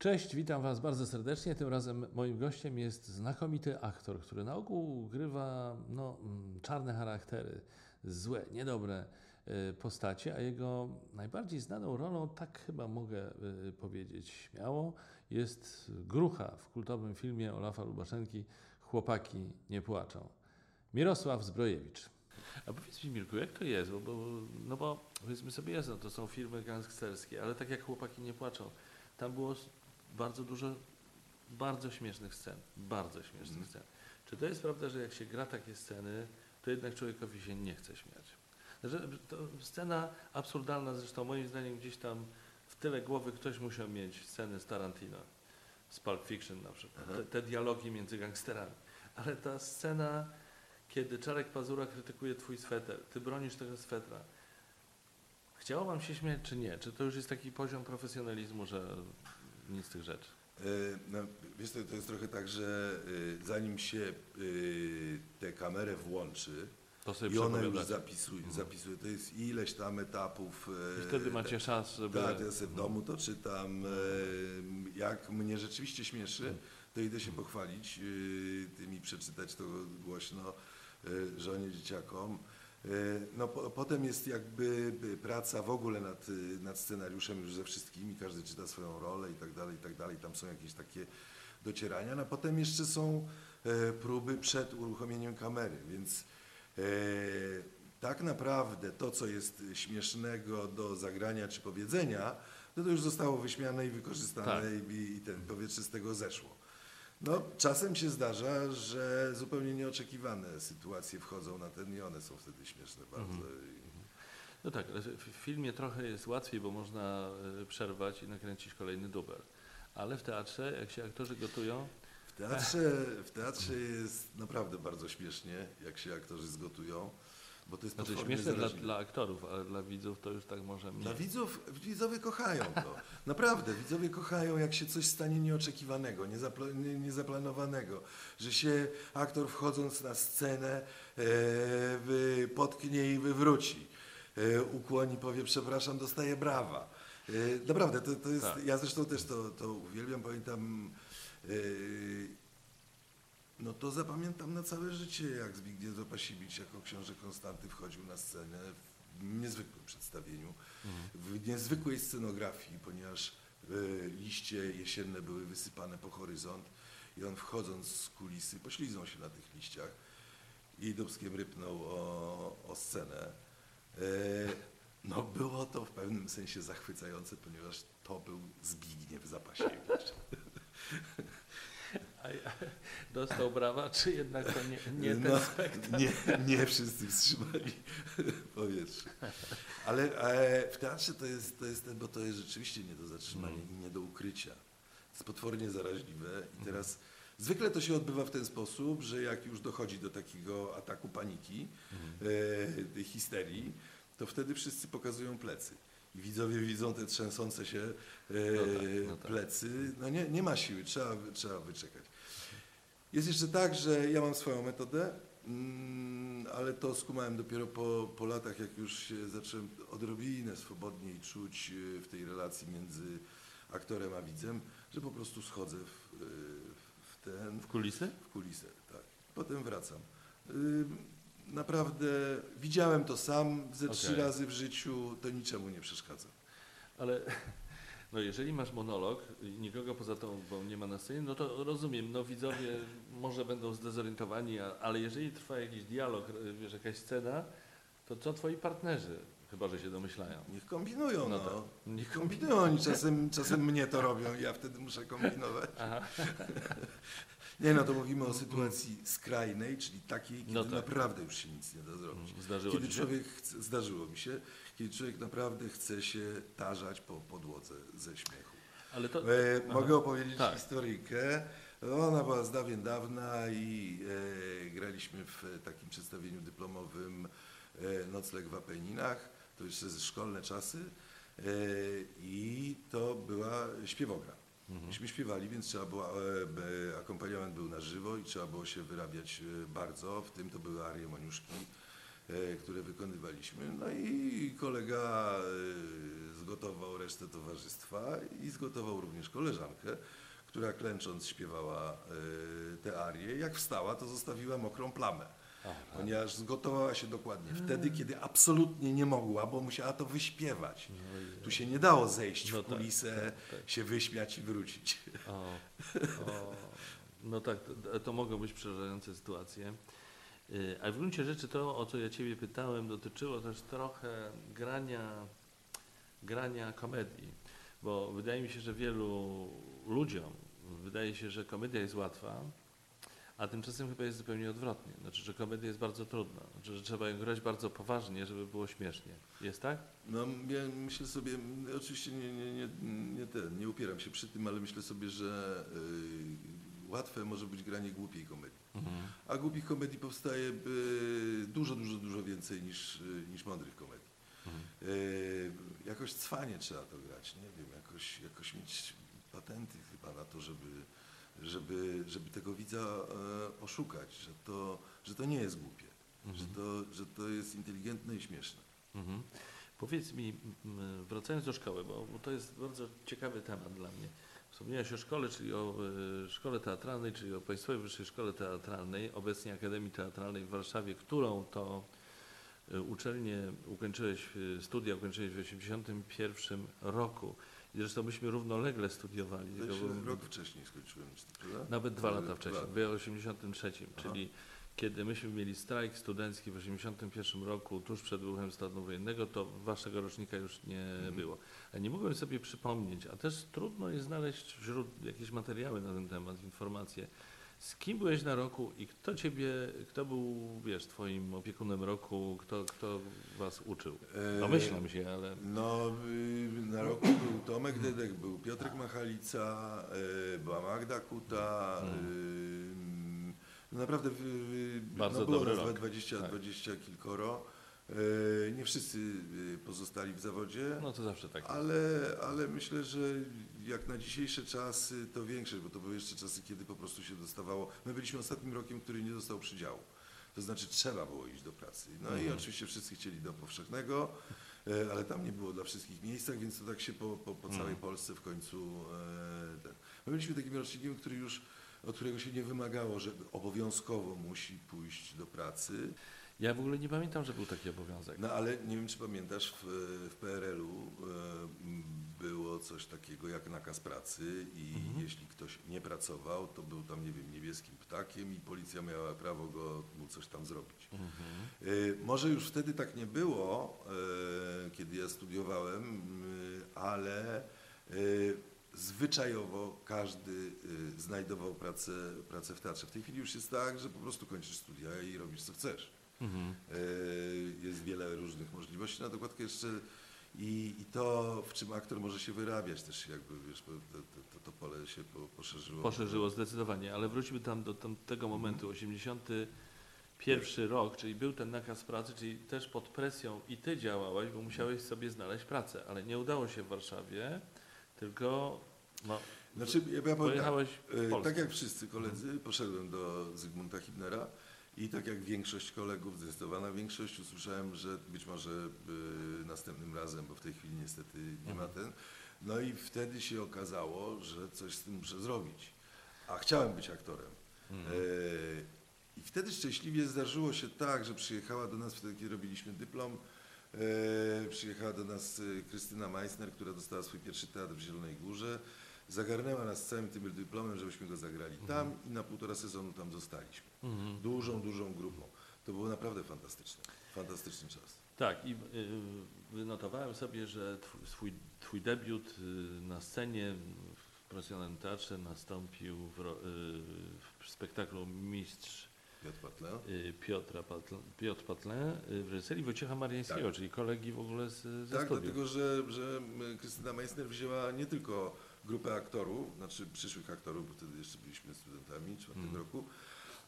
Cześć, witam Was bardzo serdecznie. Tym razem moim gościem jest znakomity aktor, który na ogół grywa no, mm, czarne charaktery, złe, niedobre y, postacie, a jego najbardziej znaną rolą, tak chyba mogę y, powiedzieć śmiało, jest Grucha w kultowym filmie Olafa Lubaszenki Chłopaki nie płaczą. Mirosław Zbrojewicz. A powiedz mi Mirku, jak to jest? Bo, bo, no bo powiedzmy sobie jasno, to są filmy gangsterskie, ale tak jak Chłopaki nie płaczą, tam było bardzo dużo bardzo śmiesznych scen. Bardzo śmiesznych Mhm. scen. Czy to jest prawda, że jak się gra takie sceny, to jednak człowiekowi się nie chce śmiać? To scena absurdalna, zresztą moim zdaniem gdzieś tam w tyle głowy ktoś musiał mieć sceny z Tarantino, z Pulp Fiction na przykład, te, te dialogi między gangsterami. Ale ta scena, kiedy Czarek Pazura krytykuje twój sweter, ty bronisz tego swetra, chciało wam się śmiać czy nie? Czy to już jest taki poziom profesjonalizmu, że nic z tych rzeczy? E, No, wiesz, to, to jest trochę tak, że e, zanim się e, tę kamerę włączy To sobie i ona już przepowiadacie. zapisuje, zapisuje, to jest ileś tam etapów. I wtedy macie czas, żeby... Tak, ja sobie w domu to czytam. Jak mnie rzeczywiście śmieszy, to idę się pochwalić, e, tymi przeczytać to głośno żonie, dzieciakom. E, No, po, potem jest jakby e, praca w ogóle nad, e, nad scenariuszem już ze wszystkimi, każdy czyta swoją rolę i tak dalej, i tak dalej. Tam są jakieś takie docierania. No, a potem jeszcze są próby przed uruchomieniem kamery, więc tak naprawdę to, co jest śmiesznego do zagrania czy powiedzenia, to, to już zostało wyśmiane i wykorzystane Tak. i, i ten powietrze z tego zeszło. No, czasem się zdarza, że zupełnie nieoczekiwane sytuacje wchodzą na ten i one są wtedy śmieszne bardzo. No tak, ale w filmie trochę jest łatwiej, bo można y, przerwać i nakręcić kolejny dubel. Ale w teatrze, jak się aktorzy gotują, W teatrze, w teatrze jest naprawdę bardzo śmiesznie, jak się aktorzy zgotują, bo to jest znaczy śmieszne dla, dla aktorów, ale dla widzów to już tak może mniej. Dla widzów, widzowie kochają to. Naprawdę, widzowie kochają, jak się coś stanie nieoczekiwanego, niezapla- nie- niezaplanowanego. Że się aktor wchodząc na scenę e, potknie i wywróci. E, ukłoni, powie przepraszam, dostaje brawa. E, naprawdę, to, to jest, Tak. ja zresztą też to, to uwielbiam, pamiętam, e, no to zapamiętam na całe życie, jak Zbigniew Zapasiewicz jako książę Konstanty wchodził na scenę w niezwykłym przedstawieniu, w niezwykłej scenografii, ponieważ e, liście jesienne były wysypane po horyzont i on wchodząc z kulisy pośliznął się na tych liściach i dubskiem rypnął o, o scenę. E, no było to w pewnym sensie zachwycające, ponieważ to był Zbigniew Zapasiewicz. Dostał brawa, czy jednak to nie, nie ten no, spektakl? nie, nie wszyscy wstrzymali powietrze. Ale e, w teatrze to jest, to jest ten, bo to jest rzeczywiście nie do zatrzymania Mhm. i nie do ukrycia. To jest potwornie zaraźliwe i teraz zwykle to się odbywa w ten sposób, że jak już dochodzi do takiego ataku paniki, Mhm. e, tej histerii, to wtedy wszyscy pokazują plecy. I widzowie widzą te trzęsące się e, No tak, no tak. plecy. No nie, nie ma siły, trzeba, trzeba wyczekać. Jest jeszcze tak, że ja mam swoją metodę, mm, ale to skumałem dopiero po, po latach, jak już się zacząłem odrobinę swobodniej czuć y, w tej relacji między aktorem a widzem, że po prostu schodzę w, y, w ten, W kulisy? w kulisę. Tak. Potem wracam. Y, Naprawdę widziałem to sam ze trzy Okej. razy w życiu, to niczemu nie przeszkadza. Ale no jeżeli masz monolog i nikogo poza tobą nie ma na scenie, no to rozumiem, no widzowie może będą zdezorientowani, ale jeżeli trwa jakiś dialog, y, wiesz, jakaś scena, to co twoi partnerzy, chyba że się domyślają? Niech kombinują, No no. tak. Niech kombinują, oni czasem, czasem mnie to robią i ja wtedy muszę kombinować. Nie no, to mówimy o sytuacji skrajnej, czyli takiej, kiedy No tak. naprawdę już się nic nie da zrobić. Zdarzyło Kiedy się? człowiek, chce, zdarzyło mi się, kiedy człowiek naprawdę chce się tarzać po podłodze ze śmiechu. To... E, mogę opowiedzieć Tak. historyjkę. Ona była z dawien dawna i e, graliśmy w takim przedstawieniu dyplomowym e, Nocleg w Apeninach. To jeszcze ze szkolne czasy. E, I to była śpiewogra. Myśmy śpiewali, więc trzeba było, e, akompaniament był na żywo i trzeba było się wyrabiać e, bardzo. W tym to były arie Moniuszki które wykonywaliśmy. No i kolega e, zgotował resztę towarzystwa i zgotował również koleżankę, która klęcząc śpiewała e, te arie. Jak wstała, to zostawiła mokrą plamę. Ponieważ zgotowała się dokładnie wtedy, kiedy absolutnie nie mogła, bo musiała to wyśpiewać. Tu się nie dało zejść No w tak, kulisę, tak, tak. się wyśmiać i wrócić. O, o, no tak, to, to mogą być przerażające sytuacje. Y, A w gruncie rzeczy to, o co ja Ciebie pytałem, dotyczyło też trochę grania, grania komedii, bo wydaje mi się, że wielu ludziom wydaje się, że komedia jest łatwa, a tymczasem chyba jest zupełnie odwrotnie. Znaczy, że komedia jest bardzo trudna, znaczy, że trzeba ją grać bardzo poważnie, żeby było śmiesznie. Jest tak? No, ja myślę sobie, oczywiście nie, nie, nie, nie, ten, nie upieram się przy tym, ale myślę sobie, że y, łatwe może być granie głupiej komedii. A głupich komedii powstaje y, dużo, dużo, dużo więcej niż, y, niż mądrych komedii. Y, jakoś cwanie trzeba to grać, nie wiem, jakoś, jakoś mieć patenty chyba na to, żeby, żeby, żeby tego widza e, oszukać, że to, że to nie jest głupie, że, to, że to jest inteligentne i śmieszne. Mhm. Powiedz mi, wracając do szkoły, bo, bo to jest bardzo ciekawy temat dla mnie. Wspomniałeś o szkole, czyli o e, szkole teatralnej, czyli o Państwowej Wyższej Szkole Teatralnej, obecnie Akademii Teatralnej w Warszawie, którą to e, uczelnię ukończyłeś, e, studia ukończyłeś w 1981 roku. I zresztą myśmy równolegle studiowali. Tylko rok wcześniej skończyłem, prawda? nawet dwa lata wcześniej, w 83, czyli kiedy myśmy mieli strajk studencki w 81 roku, tuż przed wybuchem stanu wojennego, to waszego rocznika już nie Mhm. było. Nie mogłem sobie przypomnieć, a też trudno jest znaleźć wśród jakieś materiały na ten temat, informacje. Z kim byłeś na roku i kto ciebie, kto był, wiesz, twoim opiekunem roku, kto, kto was uczył? E, Domyślam się, ale... No, y, na roku był Tomek Dedek, był Piotrek Machalica, y, była Magda Kuta. y, no Naprawdę. Bardzo no było dobry rok. 20, Tak. 20 kilkoro. Y, Nie wszyscy y, pozostali w zawodzie. No to zawsze tak. Ale, ale myślę, że jak na dzisiejsze czasy to większość, bo to były jeszcze czasy, kiedy po prostu się dostawało. My byliśmy ostatnim rokiem, który nie dostał przydziału. To znaczy trzeba było iść do pracy. No i Mhm. oczywiście wszyscy chcieli do powszechnego, e, ale tam nie było dla wszystkich miejscach, więc to tak się po, po, po całej Mhm. Polsce w końcu. E, ten. My byliśmy takim rocznikiem, który już, od którego się nie wymagało, że obowiązkowo musi pójść do pracy. Ja w ogóle nie pamiętam, że był taki obowiązek. No ale nie wiem, czy pamiętasz, w, w PRL-u e, było coś takiego jak nakaz pracy i Mhm. jeśli ktoś nie pracował, to był tam, nie wiem, niebieskim ptakiem i policja miała prawo go mu coś tam zrobić. Mhm. E, Może już wtedy tak nie było, e, kiedy ja studiowałem, ale zwyczajowo każdy e, znajdował pracę, pracę w teatrze. W tej chwili już jest tak, że po prostu kończysz studia i robisz co chcesz. Mhm. E, Jest wiele różnych możliwości na dokładkę jeszcze i, i to, w czym aktor może się wyrabiać też jakby, wiesz, to, to, to, pole się po, poszerzyło. Poszerzyło zdecydowanie, ale wróćmy tam do tam, tego momentu, 81 rok, czyli był ten nakaz pracy, czyli też pod presją i ty działałeś, bo musiałeś sobie znaleźć pracę, ale nie udało się w Warszawie, tylko no, Znaczy, ja, tak, pojechałeś e, Polskę. tak jak wszyscy koledzy, poszedłem do Zygmunta Hibnera i tak jak większość kolegów, zdecydowana większość, usłyszałem, że być może e, następnym razem, bo w tej chwili niestety nie ma ten. No i wtedy się okazało, że coś z tym muszę zrobić. A chciałem być aktorem. Mhm. E, I wtedy szczęśliwie zdarzyło się tak, że przyjechała do nas, wtedy kiedy robiliśmy dyplom, przyjechała do nas e, Krystyna Meissner, która dostała swój pierwszy teatr w Zielonej Górze. Zagarnęła nas z całym tym dyplomem, żebyśmy go zagrali tam i na półtora sezonu tam zostaliśmy. Mhm. Dużą, dużą grupą. To było naprawdę fantastyczne. Fantastyczny czas. Tak, i y, wynotowałem sobie, że twój, twój debiut na scenie w profesjonalnym teatrze nastąpił w, w spektaklu Mistrz Piotr Patle. y, Piotra Patle, Piotr Patle y, w reżyserii Wojciecha Mariańskiego, Tak. czyli kolegi w ogóle z, ze Tak, studiów. dlatego że, że m, Krystyna Meissner wzięła nie tylko grupę aktorów, znaczy przyszłych aktorów, bo wtedy jeszcze byliśmy studentami czwartego Mhm. roku,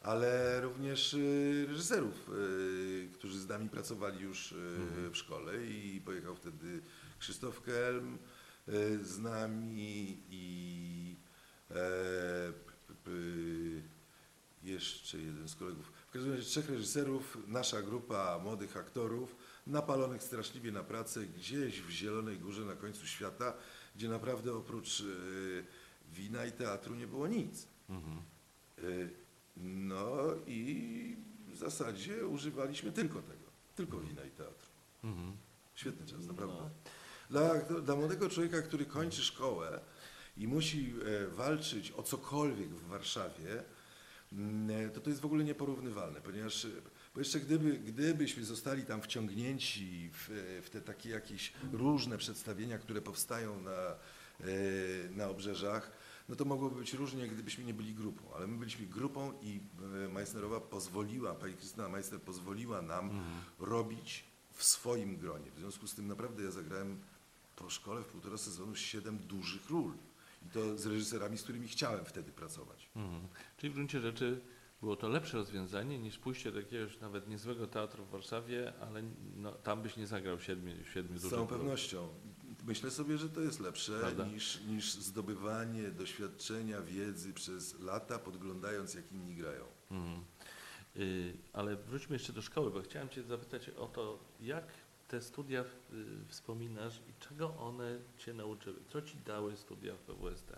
ale również y, reżyserów, y, którzy z nami pracowali już y, Mhm. w szkole i pojechał wtedy Krzysztof Kelm y, z nami i e, p, p, jeszcze jeden z kolegów. W każdym razie trzech reżyserów, nasza grupa młodych aktorów, napalonych straszliwie na pracę gdzieś w Zielonej Górze na końcu świata, gdzie naprawdę oprócz e, wina i teatru nie było nic. Mhm. E, No i w zasadzie używaliśmy tylko tego, tylko wina i teatru. Mhm. Świetny czas, naprawdę. No. Dla, dla młodego człowieka, który kończy szkołę i musi e, walczyć o cokolwiek w Warszawie, to to jest w ogóle nieporównywalne, ponieważ e, bo jeszcze gdyby, gdybyśmy zostali tam wciągnięci w, w te takie jakieś różne przedstawienia, które powstają na, e, na obrzeżach, no to mogłoby być różnie, gdybyśmy nie byli grupą, ale my byliśmy grupą i e, Meissnerowa pozwoliła, pani Krystyna Meissner pozwoliła nam robić w swoim gronie. W związku z tym naprawdę ja zagrałem po szkole w półtora sezonu siedem dużych ról. I to z reżyserami, z którymi chciałem wtedy pracować. Mhm. Czyli w gruncie rzeczy było to lepsze rozwiązanie niż pójście do jakiegoś nawet niezłego teatru w Warszawie, ale no, tam byś nie zagrał siedmiu, siedmiu Z dużych całą ról. pewnością. Myślę sobie, że to jest lepsze Prawda? niż, niż zdobywanie doświadczenia, wiedzy przez lata, podglądając jak inni grają. Mhm. Y, ale wróćmy jeszcze do szkoły, bo chciałem Cię zapytać o to, jak te studia y, wspominasz i czego one Cię nauczyły? Co Ci dały studia w PWST?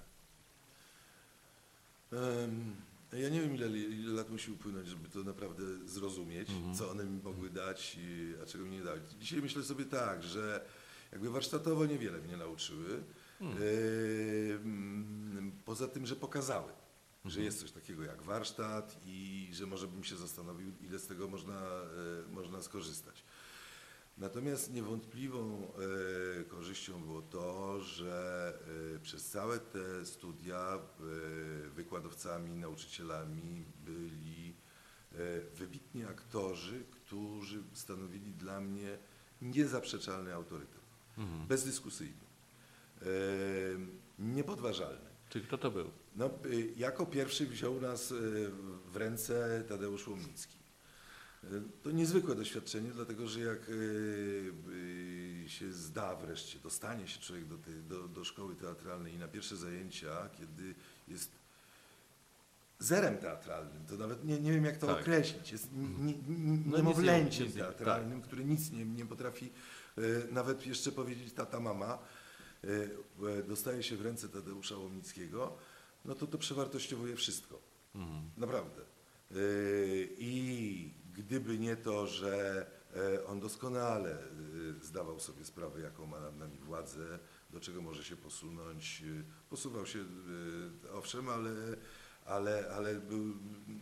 Em, Ja nie wiem, ile, ile lat musi upłynąć, żeby to naprawdę zrozumieć, Mhm. co one mi mogły dać, i- a czego mi nie dały. Dzisiaj myślę sobie tak, że jakby warsztatowo niewiele mnie nauczyły, Hmm. poza tym, że pokazały, że Mhm. jest coś takiego jak warsztat i że może bym się zastanowił, ile z tego można, e, można skorzystać. Natomiast niewątpliwą e, korzyścią było to, że e, przez całe te studia e, wykładowcami, nauczycielami byli wybitni aktorzy, którzy stanowili dla mnie niezaprzeczalny autorytet, Mhm. bezdyskusyjny, niepodważalny. Czyli kto to był? No, jako pierwszy wziął nas w ręce Tadeusz Łomnicki. Y, To niezwykłe doświadczenie, dlatego że jak y, y, się zda wreszcie, dostanie się człowiek do, tej, do, do szkoły teatralnej i na pierwsze zajęcia, kiedy jest zerem teatralnym, to nawet nie, nie wiem jak to Tak. określić, jest ni- No, niemowlęciem nie- tak. teatralnym, który nic nie, nie potrafi nawet jeszcze powiedzieć tata, mama, dostaje się w ręce Tadeusza Łomnickiego, no to to przewartościowuje wszystko. Mhm. Naprawdę. I gdyby nie to, że e, on doskonale y, zdawał sobie sprawę, jaką ma nad nami władzę, do czego może się posunąć, y, posuwał się, owszem, ale, ale, ale był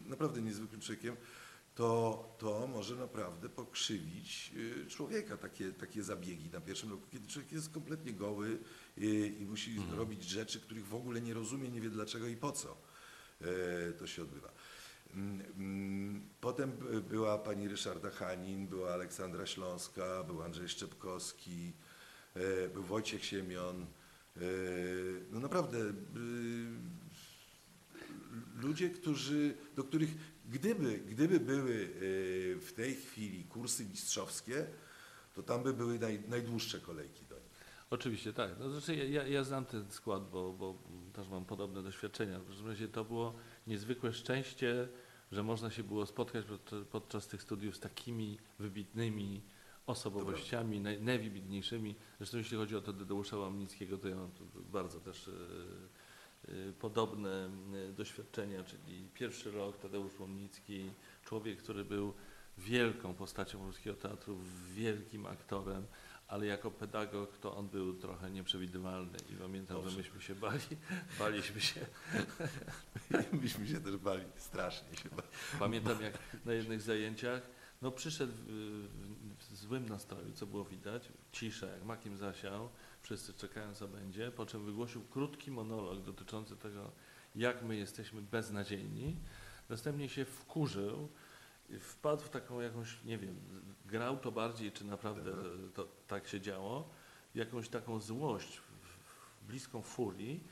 naprawdę niezwykłym człowiekiem, to, to może naprawdę pokrzywić człowieka, takie, takie zabiegi na pierwszym roku, kiedy człowiek jest kompletnie goły i, i musi Mhm. robić rzeczy, których w ogóle nie rozumie, nie wie dlaczego i po co e, to się odbywa. Potem by- była pani Ryszarda Hanin, była Aleksandra Śląska, był Andrzej Szczepkowski, e, był Wojciech Siemion. E, No naprawdę y, ludzie, którzy, do których gdyby, gdyby były e, w tej chwili kursy mistrzowskie, to tam by były naj, najdłuższe kolejki do nich. Oczywiście tak. No, znaczy ja, ja znam ten skład, bo, bo też mam podobne doświadczenia. W każdym razie to było niezwykłe szczęście, że można się było spotkać pod, podczas tych studiów z takimi wybitnymi osobowościami, naj, najwybitniejszymi. Zresztą jeśli chodzi o to Tadeusza Łamnickiego, to ja mam bardzo też e, e, podobne e, doświadczenia, czyli pierwszy rok Tadeusz Łomnicki, człowiek, który był wielką postacią polskiego teatru, wielkim aktorem, ale jako pedagog to on był trochę nieprzewidywalny i pamiętam, że Owszem. myśmy się bali, baliśmy się. Myśmy się też bali, strasznie się bali. Pamiętam jak na jednych zajęciach, no przyszedł w, w złym nastroju, co było widać, cisza, jak makiem zasiał, wszyscy czekają co będzie, po czym wygłosił krótki monolog dotyczący tego, jak my jesteśmy beznadziejni, następnie się wkurzył, wpadł w taką jakąś, nie wiem, grał to bardziej, czy naprawdę to tak się działo, jakąś taką złość, bliską furii,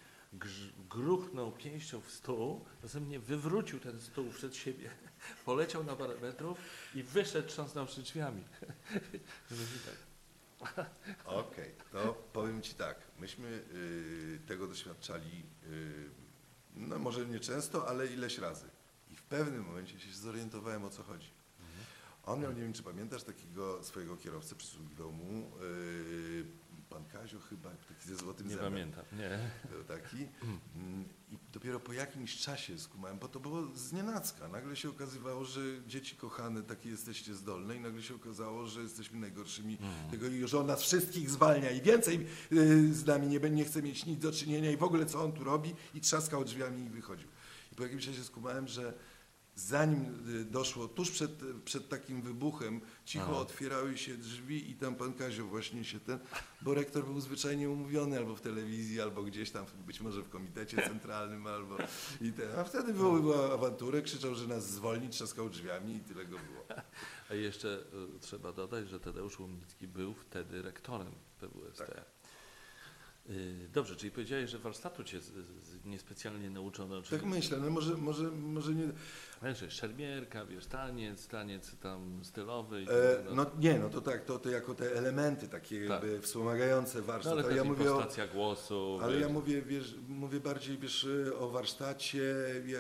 gruchnął pięścią w stół, następnie wywrócił ten stół przed siebie, poleciał na parę metrów i wyszedł trząsnąwszy drzwiami. Mówi tak, Okej, to powiem Ci tak. Myśmy y, tego doświadczali, y, no może nie często, ale ileś razy. I w pewnym momencie się zorientowałem o co chodzi. On miał, nie wiem czy pamiętasz, takiego swojego kierowcę, przysługiwał mu yy, pan Kazio chyba, taki ze złotym Nie zębem. pamiętam, nie. Był taki. Mm, I dopiero po jakimś czasie skumałem, bo to było znienacka. Nagle się okazywało, że dzieci kochane, takie jesteście zdolne i nagle się okazało, że jesteśmy najgorszymi tego i że on nas wszystkich zwalnia i więcej y, z nami nie, nie chce mieć nic do czynienia i w ogóle co on tu robi i trzaskał drzwiami i wychodził. I po jakimś czasie skumałem, że zanim y, doszło, tuż przed, przed takim wybuchem, cicho Aha. otwierały się drzwi i tam pan Kazio właśnie się ten, bo rektor był zwyczajnie umówiony albo w telewizji, albo gdzieś tam, być może w komitecie centralnym, albo i ten, a wtedy było, była awanturę, krzyczał, że nas zwolni, trzaskał drzwiami i tyle go było. A jeszcze y, trzeba dodać, że Tadeusz Łomnicki był wtedy rektorem PWST. Tak. Y, Dobrze, czyli powiedziałeś, że warsztatu cię niespecjalnie nauczono. Czyli, Tak myślę, no może, może, może nie, Wiesz, szermierka, wiesz, taniec, taniec tam stylowy. e, tak, no nie, no to tak, to, to jako te elementy takie Tak. jakby wspomagające no, warsztat, ale to też ja mówię o, głosu. Ale wiesz. ja mówię, wiesz, mówię bardziej wiesz, o warsztacie,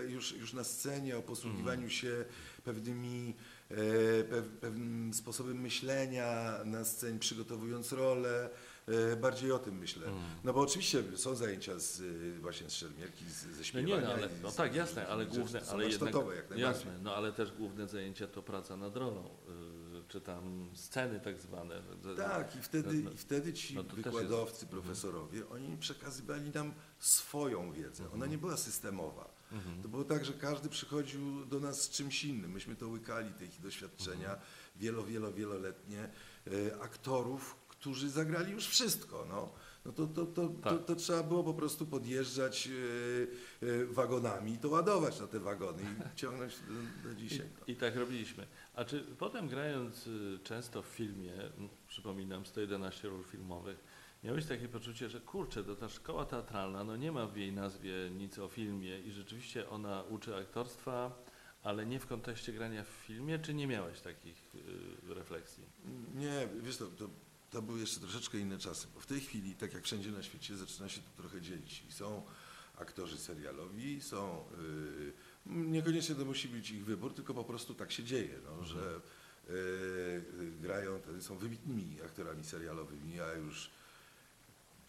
już, już na scenie, o posługiwaniu się pewnymi, e, pew, pewnym sposobem myślenia na scenie, przygotowując rolę. E, bardziej o tym myślę. No bo oczywiście są zajęcia z, właśnie z szermierki, z, ze No śpiewania. nie, no, ale, no tak, jasne, ale główne, ale jednak, jak jasne, no ale też główne zajęcia to praca nad rolą, y, czy tam sceny tak zwane. Tak, i wtedy, No, no, i wtedy ci no to też wykładowcy, profesorowie, oni przekazywali nam swoją wiedzę. Ona nie była systemowa. Mhm. To było tak, że każdy przychodził do nas z czymś innym. Myśmy to łykali, te ich doświadczenia, wielo, wielo, wieloletnie e, aktorów, którzy zagrali już wszystko. No. No to, to, to, to, Tak. to trzeba było po prostu podjeżdżać e, e, wagonami i to ładować na te wagony i ciągnąć do, do dzisiaj. No. I, I tak robiliśmy. A czy potem grając y, często w filmie, przypominam 111 ról filmowych, miałeś takie poczucie, że kurczę, to ta szkoła teatralna, no nie ma w jej nazwie nic o filmie i rzeczywiście ona uczy aktorstwa, ale nie w kontekście grania w filmie, czy nie miałeś takich y, refleksji? Nie, wiesz, to, to, to były jeszcze troszeczkę inne czasy, bo w tej chwili, tak jak wszędzie na świecie, zaczyna się to trochę dzielić. I są aktorzy serialowi, są, yy, niekoniecznie to musi być ich wybór, tylko po prostu tak się dzieje, no, że yy, grają, są wybitnymi aktorami serialowymi, a już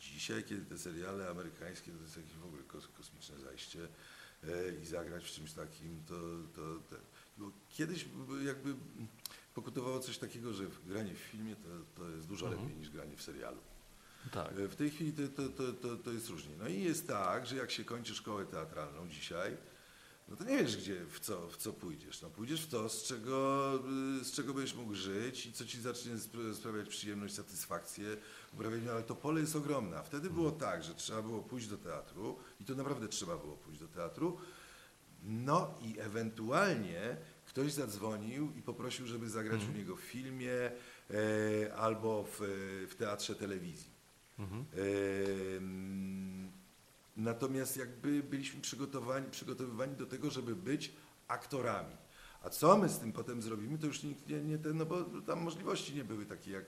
dzisiaj, kiedy te seriale amerykańskie, to jest jakieś w ogóle kos, kosmiczne zajście yy, i zagrać w czymś takim, to, to, to kiedyś jakby pokutowało coś takiego, że granie w filmie to, to jest dużo Mhm. lepiej niż granie w serialu. Tak. E, W tej chwili to, to, to, to, jest różnie. No i jest tak, że jak się kończy szkołę teatralną dzisiaj, no to nie wiesz, gdzie, w co, w co pójdziesz. No pójdziesz w to, z czego, y, z czego będziesz mógł żyć i co ci zacznie spra- sprawiać przyjemność, satysfakcję, uprawianie, ale to pole jest ogromne. A wtedy było tak, że trzeba było pójść do teatru i to naprawdę trzeba było pójść do teatru, no i ewentualnie ktoś zadzwonił i poprosił, żeby zagrać Mhm. u niego w filmie e, albo w, w teatrze telewizji. Mhm. Em, Natomiast jakby byliśmy przygotowani, przygotowywani do tego, żeby być aktorami. A co my z tym potem zrobimy, to już nikt nie, nie ten, no bo tam możliwości nie były takie jak,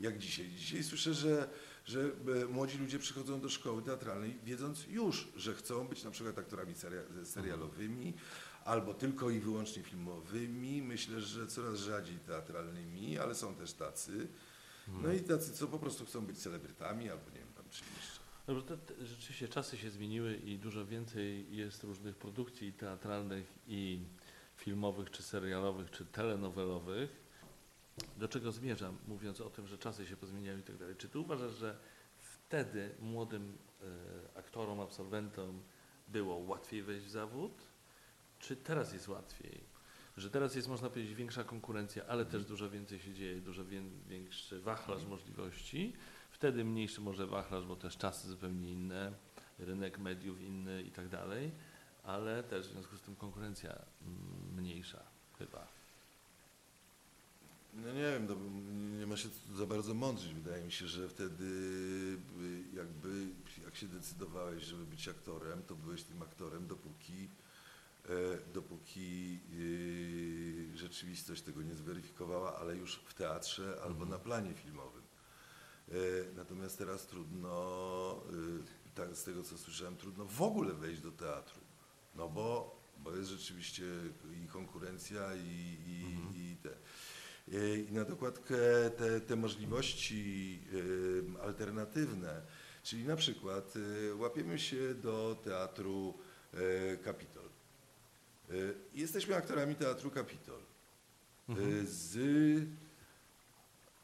jak dzisiaj. Dzisiaj słyszę, że, że e, młodzi ludzie przychodzą do szkoły teatralnej wiedząc już, że chcą być na przykład aktorami seria- serialowymi albo tylko i wyłącznie filmowymi. Myślę, że coraz rzadziej teatralnymi, ale są też tacy. No i tacy, co po prostu chcą być celebrytami albo nie wiem, tam czym jeszcze. To, rzeczywiście czasy się zmieniły i dużo więcej jest różnych produkcji teatralnych i filmowych, czy serialowych, czy telenowelowych. Do czego zmierzam, mówiąc o tym, że czasy się pozmieniały i tak dalej? Czy ty uważasz, że wtedy młodym e, aktorom, absolwentom było łatwiej wejść w zawód, czy teraz jest łatwiej? Że teraz jest, można powiedzieć, większa konkurencja, ale też dużo więcej się dzieje, dużo wię, większy wachlarz możliwości. Wtedy mniejszy może wachlarz, bo też czasy zupełnie inne, rynek mediów inny i tak dalej, ale też w związku z tym konkurencja mm, mniejsza chyba. No nie wiem, to nie ma się za bardzo mądrzyć. Wydaje mi się, że wtedy jakby jak się decydowałeś, żeby być aktorem, to byłeś tym aktorem, dopóki, dopóki y, rzeczywistość tego nie zweryfikowała, ale już w teatrze albo na planie filmowym. E, Natomiast teraz trudno, y, tak z tego co słyszałem, trudno w ogóle wejść do teatru. No bo bo jest rzeczywiście i konkurencja i, i, i te. E, I na dokładkę te, te możliwości e, alternatywne, czyli na przykład e, łapiemy się do teatru e, Kapitol. E, Jesteśmy aktorami teatru Kapitol. E, Z,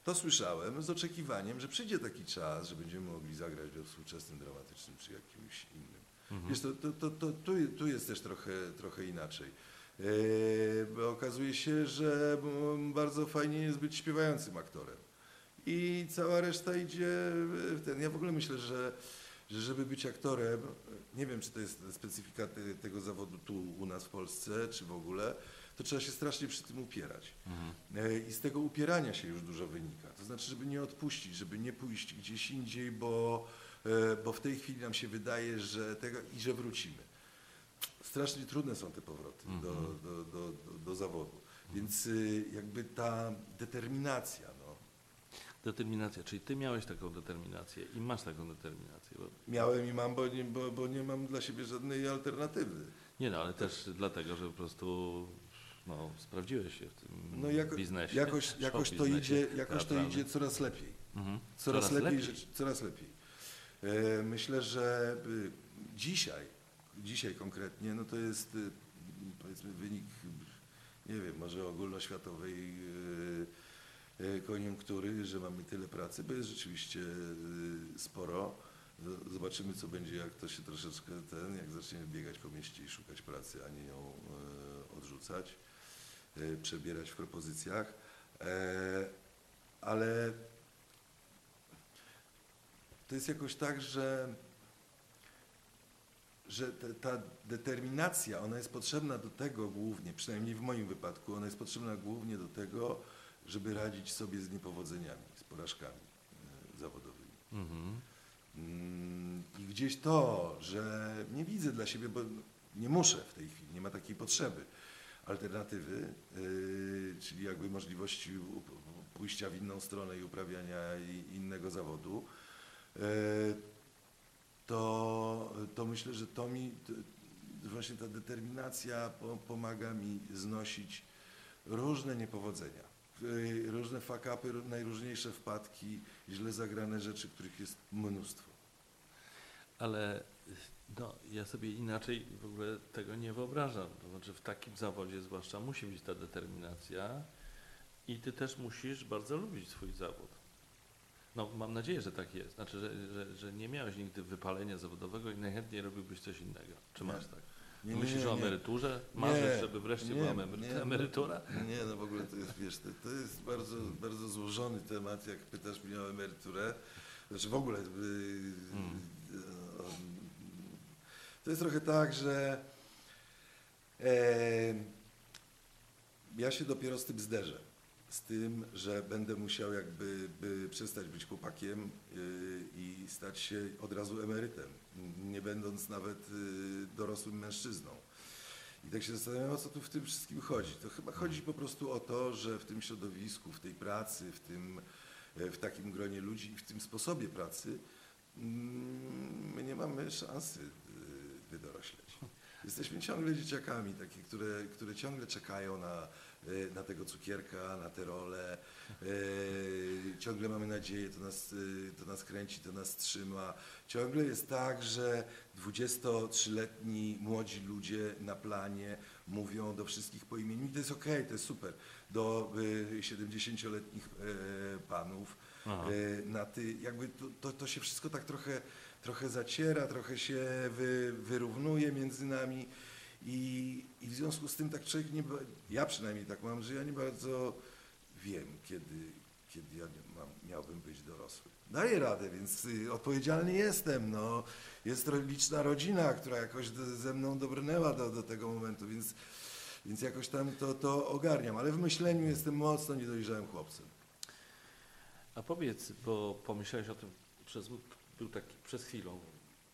to słyszałem z oczekiwaniem, że przyjdzie taki czas, że będziemy mogli zagrać we współczesnym dramatycznym czy jakimś innym. Wiesz, to, to, to, to, tu, tu jest też trochę, trochę inaczej. E, bo okazuje się, że bardzo fajnie jest być śpiewającym aktorem. I cała reszta idzie w ten. Ja w ogóle myślę, że, że żeby być aktorem, nie wiem, czy to jest specyfika te, tego zawodu tu u nas w Polsce, czy w ogóle, to trzeba się strasznie przy tym upierać. E, I z tego upierania się już dużo wynika. To znaczy, żeby nie odpuścić, żeby nie pójść gdzieś indziej, bo, e, bo w tej chwili nam się wydaje, że tego i że wrócimy. Strasznie trudne są te powroty do, do, do, do, do zawodu. Więc y, jakby ta determinacja, Determinacja, czyli ty miałeś taką determinację i masz taką determinację. Miałem i mam, bo nie, bo, bo nie mam dla siebie żadnej alternatywy. nie no, ale też dlatego, że po prostu no, sprawdziłeś się w tym No jako, biznesie. jakoś, jakoś, to idzie, jakoś to idzie coraz lepiej. Mhm. Coraz, lepiej, Rzecz, coraz lepiej. E, myślę, że y, dzisiaj, dzisiaj konkretnie, no to jest y, powiedzmy wynik, nie wiem, może ogólnoświatowej y, koniunktury, że mamy tyle pracy, bo jest rzeczywiście y, sporo. Z- Zobaczymy, co będzie, jak to się troszeczkę ten, jak zaczniemy biegać po mieście i szukać pracy, a nie ją y, odrzucać, przebierać w propozycjach. E, ale to jest jakoś tak, że, że ta determinacja, ona jest potrzebna do tego głównie, przynajmniej w moim wypadku, ona jest potrzebna głównie do tego, żeby radzić sobie z niepowodzeniami, z porażkami e, zawodowymi. Mhm. Mm, I gdzieś to, że nie widzę dla siebie, bo nie muszę w tej chwili, nie ma takiej potrzeby, alternatywy, yy, czyli jakby możliwości pójścia w inną stronę i uprawiania innego zawodu, yy, to, to myślę, że to mi, to, właśnie ta determinacja po, pomaga mi znosić różne niepowodzenia, różne fakapy, najróżniejsze wpadki, źle zagrane rzeczy, których jest mnóstwo. Ale no, ja sobie inaczej w ogóle tego nie wyobrażam. To znaczy w takim zawodzie zwłaszcza musi być ta determinacja i ty też musisz bardzo lubić swój zawód. No mam nadzieję, że tak jest. Znaczy, że, że, że nie miałeś nigdy wypalenia zawodowego i najchętniej robiłbyś coś innego. Czy masz tak? Nie, Myślisz nie, o emeryturze? Marzysz, żeby wreszcie nie, była emerytura? Nie, no w ogóle to jest, wiesz, to, to jest bardzo, bardzo złożony temat, jak pytasz mnie o emeryturę. Znaczy w ogóle, y, Mm. y, o- to jest trochę tak, że e, ja się dopiero z tym zderzę. Z tym, że będę musiał jakby by przestać być chłopakiem y, i stać się od razu emerytem, nie będąc nawet y, dorosłym mężczyzną. I tak się zastanawiam, o co tu w tym wszystkim chodzi. To chyba chodzi po prostu o to, że w tym środowisku, w tej pracy, w, tym, e, w takim gronie ludzi i w tym sposobie pracy mm, my nie mamy szansy y, wydorośleć. Jesteśmy ciągle dzieciakami, takie, które, które ciągle czekają na, na tego cukierka, na te role. E, Ciągle mamy nadzieję, to nas, e, to nas kręci, to nas trzyma. Ciągle jest tak, że 23-letni młodzi ludzie na planie mówią do wszystkich po imieniu i to jest okej, to jest super. Do e, 70-letnich e, panów. Aha. E, Na ty, jakby to, to, to się wszystko tak trochę, trochę zaciera, trochę się wy, wyrównuje między nami i, i w związku z tym tak człowiek nie, ja przynajmniej tak mam, że ja nie bardzo wiem, kiedy, kiedy ja mam, miałbym być dorosły. Daję radę, więc y, odpowiedzialny jestem. No. Jest liczna rodzina, która jakoś do, ze mną dobrnęła do, do tego momentu, więc, więc jakoś tam to, to ogarniam. Ale w myśleniu jestem mocno niedojrzałym chłopcem. A powiedz, bo pomyślałeś o tym przez, był taki przez chwilą.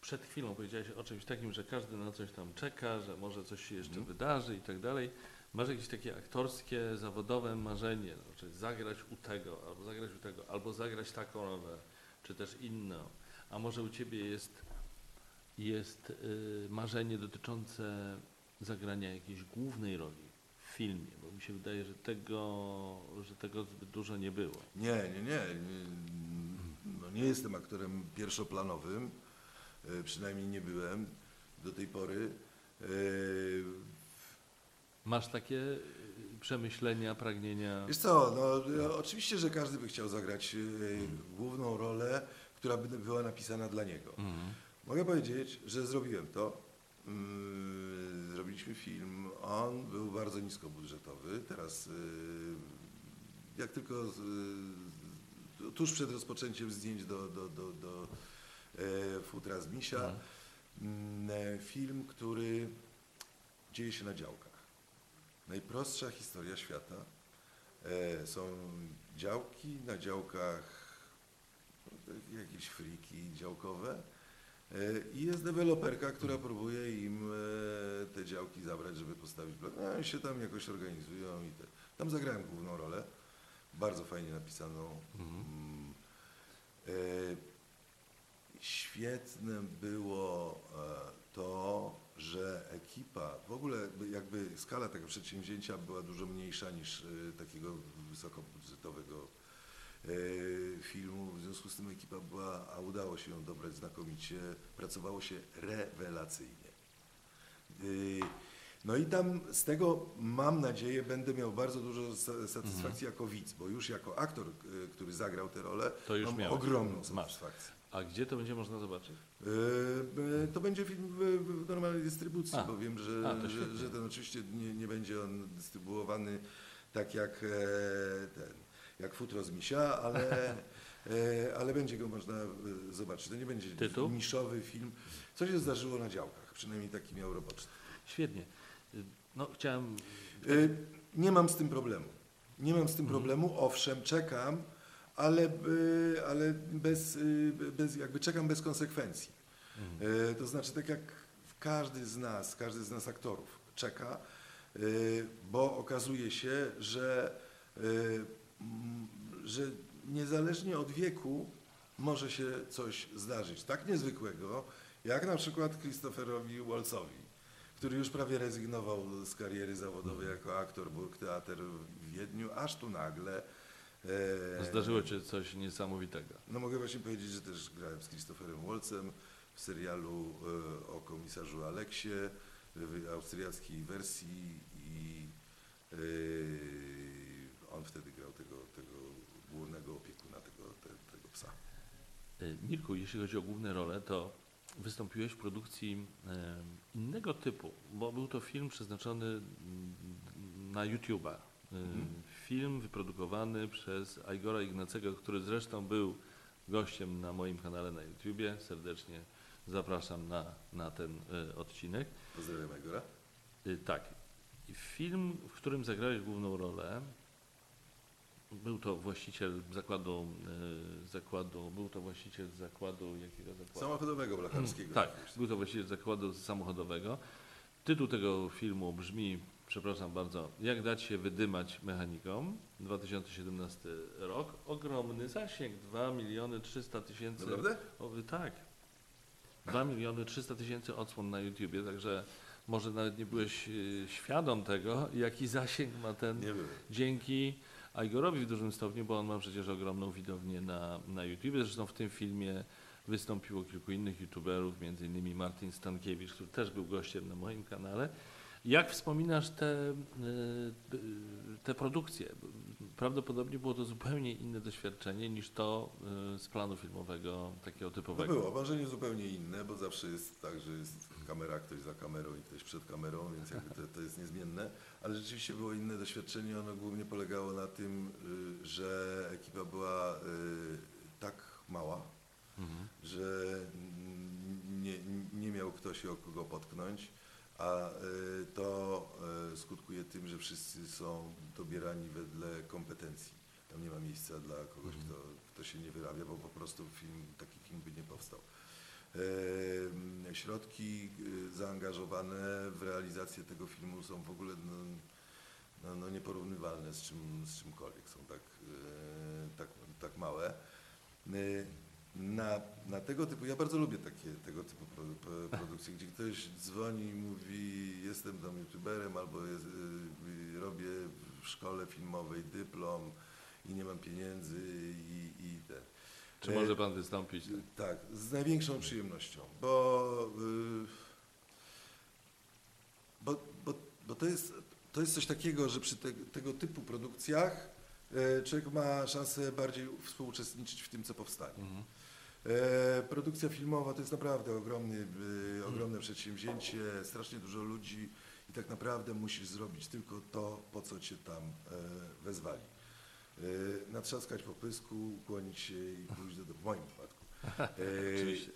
Przed chwilą powiedziałeś o czymś takim, że każdy na coś tam czeka, że może coś się jeszcze Mhm. wydarzy i tak dalej. Masz jakieś takie aktorskie, zawodowe marzenie, no, zagrać u tego, albo zagrać u tego, albo zagrać taką rolę, czy też inną. A może u ciebie jest, jest y, marzenie dotyczące zagrania jakiejś głównej roli w filmie? Bo mi się wydaje, że tego, że tego zbyt dużo nie było. Nie, nie, nie. nie no nie jestem aktorem pierwszoplanowym, przynajmniej nie byłem do tej pory. E, Masz takie y, przemyślenia, pragnienia? Wiesz co, no, no, oczywiście, że każdy by chciał zagrać e, główną rolę, która by była napisana dla niego. Mhm. Mogę powiedzieć, że zrobiłem to. Mm, Zrobiliśmy film. On był bardzo niskobudżetowy. Teraz, jak tylko tuż przed rozpoczęciem zdjęć do, do, do, do e, futra z misia, Mhm. e, film, który dzieje się na działkach. Najprostsza historia świata. E, Są działki, na działkach no, jakieś friki działkowe. E, I jest deweloperka, która próbuje im e, te działki zabrać, żeby postawić blok. No, oni się tam jakoś organizują i te. Tam zagrałem główną rolę, bardzo fajnie napisaną. Mhm. Mm, e, Świetne było e, to, że ekipa, w ogóle jakby skala tego przedsięwzięcia była dużo mniejsza niż e, takiego wysokobudżetowego e, filmu. W związku z tym ekipa była, a udało się ją dobrać znakomicie, pracowało się rewelacyjnie. No i tam z tego mam nadzieję będę miał bardzo dużo sa- satysfakcji jako widz, bo już jako aktor, który zagrał tę rolę, To już mam miałeś. ogromną Masz. A gdzie to będzie można zobaczyć? Y, y, To będzie film w, normalnej dystrybucji, A. bo wiem, że, A, że, że ten oczywiście nie, nie będzie on dystrybuowany tak jak e, ten, jak futro z misia, ale, e, ale będzie go można e, zobaczyć. To nie będzie Tytuł? niszowy film. Co się zdarzyło na działkach, przynajmniej taki miał roboczy. Świetnie. No, chciałem. Nie mam z tym problemu. Nie mam z tym Mhm. problemu, owszem, czekam, ale, y, ale bez, y, bez, jakby czekam bez konsekwencji. Mhm. Y, To znaczy, tak jak każdy z nas, każdy z nas aktorów czeka, bo okazuje się, że, że niezależnie od wieku może się coś zdarzyć tak niezwykłego, jak na przykład Christopherowi Waltzowi, który już prawie rezygnował z kariery zawodowej jako aktor, był teatr w Wiedniu, aż tu nagle. E, Zdarzyło się coś niesamowitego. no mogę właśnie powiedzieć, że też grałem z Christopherem Waltzem w serialu e, o komisarzu Aleksie w austriackiej wersji i e, on wtedy grał tego, tego głównego opiekuna tego, te, tego psa. Mirku, jeśli chodzi o główne role, to wystąpiłeś w produkcji innego typu, bo był to film przeznaczony mm, na YouTube'a. Mhm. Film wyprodukowany przez Igora Ignacego, który zresztą był gościem na moim kanale na YouTubie. Serdecznie zapraszam na, na ten e, odcinek. Pozdrawiam Igora. Y, Tak. Film, w którym zagrałeś główną rolę, był to właściciel zakładu, y, zakładu był to właściciel zakładu, jakiego zakładu? Samochodowego blacharskiego. Tak, był to właściciel zakładu samochodowego. Tytuł tego filmu brzmi, przepraszam bardzo, Jak dać się wydymać mechanikom, 2017 rok. Ogromny zasięg, 2 miliony 300 tysięcy. Naprawdę? O, tak. 2 miliony 300 tysięcy odsłon na YouTubie, także może nawet nie byłeś y, świadom tego, jaki zasięg ma ten dzięki Igorowi w dużym stopniu, bo on ma przecież ogromną widownię na, na YouTube. Zresztą w tym filmie wystąpiło kilku innych YouTuberów, między innymi Martin Stankiewicz, który też był gościem na moim kanale. Jak wspominasz te, y, te produkcje? Prawdopodobnie było to zupełnie inne doświadczenie niż to y, z planu filmowego, takiego typowego. było, marzenie zupełnie inne, bo zawsze jest tak, że jest kamera, ktoś za kamerą i ktoś przed kamerą, więc jakby to, to jest niezmienne. Ale rzeczywiście było inne doświadczenie. Ono głównie polegało na tym, y, że ekipa była tak mała, Mhm. że nie, nie miał ktoś o kogo potknąć, a y, to y, skutkuje tym, że wszyscy są dobierani wedle kompetencji. Tam nie ma miejsca dla kogoś, Mhm. kto, kto się nie wyrabia, bo po prostu film, taki film by nie powstał. Em, Środki y, zaangażowane w realizację tego filmu są w ogóle no, no, no nieporównywalne z, czym, z czymkolwiek, są tak, tak, tak małe. Y, na, na tego typu, ja bardzo lubię takie, tego typu pro, pro, produkcje, gdzie ktoś dzwoni i mówi jestem tam youtuberem albo jest, y, robię w szkole filmowej dyplom i nie mam pieniędzy i, i ten. Czy może pan wystąpić? tak, z największą przyjemnością, bo, y, bo, bo, bo to, jest, to jest coś takiego, że przy te, tego typu produkcjach człowiek ma szansę bardziej współuczestniczyć w tym, co powstanie. Mhm. E, produkcja filmowa to jest naprawdę ogromny, e, ogromne przedsięwzięcie, strasznie dużo ludzi i tak naprawdę musisz zrobić tylko to, po co cię tam e, wezwali. Natrzaskać po pysku, ukłonić się i pójść do domu, w moim wypadku.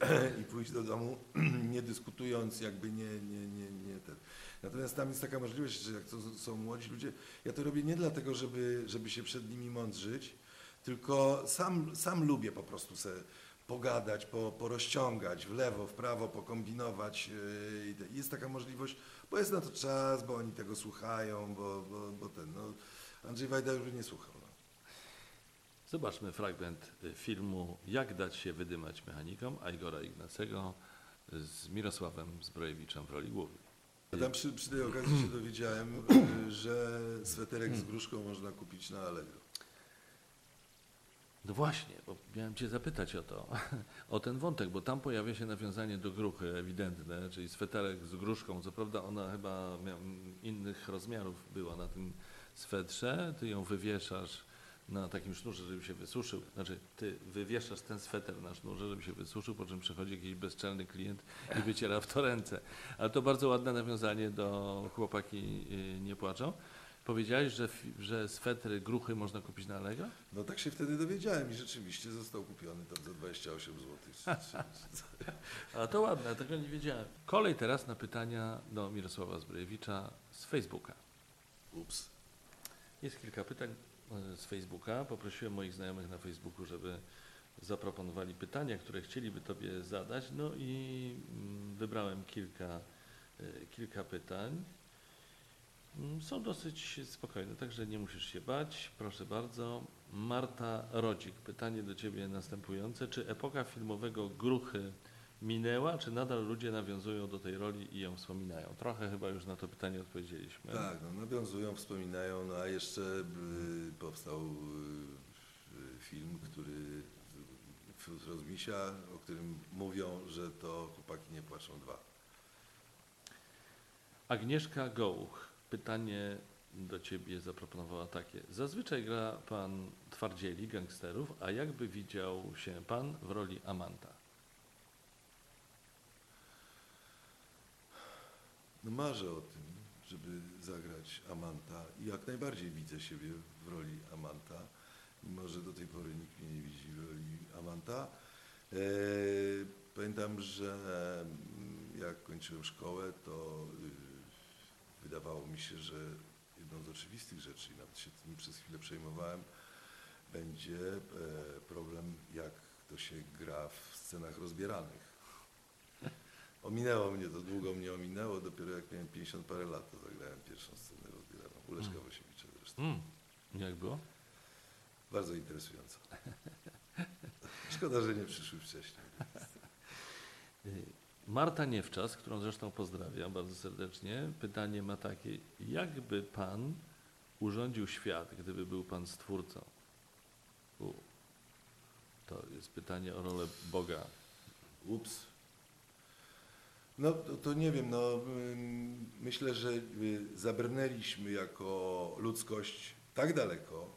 I pójść do domu, nie dyskutując, jakby nie, nie, nie, nie ten. Natomiast tam jest taka możliwość, że jak to są młodzi ludzie, ja to robię nie dlatego, żeby, żeby się przed nimi mądrzyć, tylko sam, sam lubię po prostu se pogadać, po, porozciągać w lewo, w prawo, pokombinować. yy, Jest taka możliwość, bo jest na to czas, bo oni tego słuchają, bo, bo, bo ten, no, Andrzej Wajda już nie słuchał. No. Zobaczmy fragment y, filmu Jak dać się wydymać mechanikom Igora Ignacego z Mirosławem Zbrojewiczem w roli. Ja Tam przy, przy tej okazji się dowiedziałem, yy, że sweterek z gruszką można kupić na Allegro. No właśnie, bo miałem Cię zapytać o to, o ten wątek, bo tam pojawia się nawiązanie do gruchy ewidentne, czyli sweterek z gruszką. Co prawda ona chyba innych rozmiarów była na tym swetrze, Ty ją wywieszasz na takim sznurze, żeby się wysuszył. Znaczy, Ty wywieszasz ten sweter na sznurze, żeby się wysuszył, po czym przychodzi jakiś bezczelny klient i wyciera w to ręce. Ale to bardzo ładne nawiązanie do Chłopaki y, nie płaczą. Powiedziałeś, że, że swetry gruchy można kupić na Allegro? No tak się wtedy dowiedziałem i rzeczywiście został kupiony tam za 28 zł. A to ładne, tego nie wiedziałem. Kolej teraz na pytania do Mirosława Zbrojewicza z Facebooka. Ups. Jest kilka pytań z Facebooka. Poprosiłem moich znajomych na Facebooku, żeby zaproponowali pytania, które chcieliby Tobie zadać. No i mm, wybrałem kilka, e, kilka pytań. Mm, Są dosyć spokojne, także nie musisz się bać. Proszę bardzo. Marta Rodzik, pytanie do Ciebie następujące. Czy epoka filmowego Gruchy minęła, czy nadal ludzie nawiązują do tej roli i ją wspominają? Trochę chyba już na to pytanie odpowiedzieliśmy. Tak, no, nawiązują, wspominają, no a jeszcze y, powstał y, film, który wśród Rozmisia, o którym mówią, że to chłopaki nie płaczą dwa. Agnieszka Gołuch, pytanie do Ciebie zaproponowała takie. Zazwyczaj gra Pan twardzieli, gangsterów, a jakby widział się Pan w roli Amanta? No marzę o tym, żeby zagrać Amanta i jak najbardziej widzę siebie w roli Amanta, mimo że do tej pory nikt mnie nie widzi w roli Amanta. E, pamiętam, że mm, jak kończyłem szkołę, to y, wydawało mi się, że jedną z oczywistych rzeczy, i nawet się tym przez chwilę przejmowałem, będzie e, problem, jak to się gra w scenach rozbieranych. Ominęło mnie to, długo mnie ominęło, dopiero jak miałem 50 parę lat, to zagrałem pierwszą scenę rozbieraną. U Leszka Mm. Wosiewicza zresztą. Mm. Jak było? Bardzo interesująco. Szkoda, że nie przyszły wcześniej. Marta Niewczas, którą zresztą pozdrawiam bardzo serdecznie, pytanie ma takie, jakby Pan urządził świat, gdyby był Pan stwórcą? U. To jest pytanie o rolę Boga. Ups. No to, to nie wiem, no myślę, że y, zabrnęliśmy jako ludzkość tak daleko,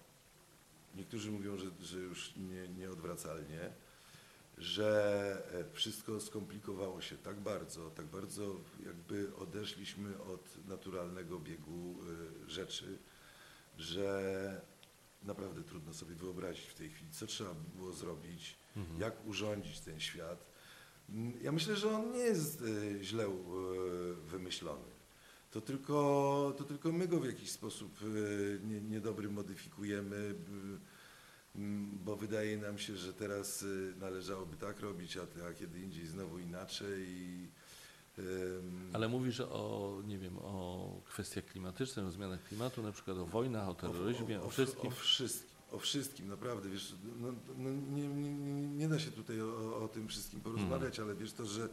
niektórzy mówią, że, że już nie, nieodwracalnie, że e, wszystko skomplikowało się tak bardzo, tak bardzo jakby odeszliśmy od naturalnego biegu y, rzeczy, że naprawdę trudno sobie wyobrazić w tej chwili, co trzeba by było zrobić, Mhm. jak urządzić ten świat. Mm, Ja myślę, że on nie jest e, źle e, wymyślony. To tylko, to tylko my go w jakiś sposób e, nie- niedobry modyfikujemy, bo wydaje nam się, że teraz e, należałoby tak robić, a, a kiedy indziej znowu inaczej. I, em, Ale mówisz o, nie wiem, o kwestiach klimatycznych, o zmianach klimatu, na przykład o wojnach, o terroryzmie, o, wszystkim. O, wszystkim. o wszystkim, naprawdę, wiesz, no, no, nie, nie, nie- da się tutaj o, o tym wszystkim porozmawiać, ale wiesz to, że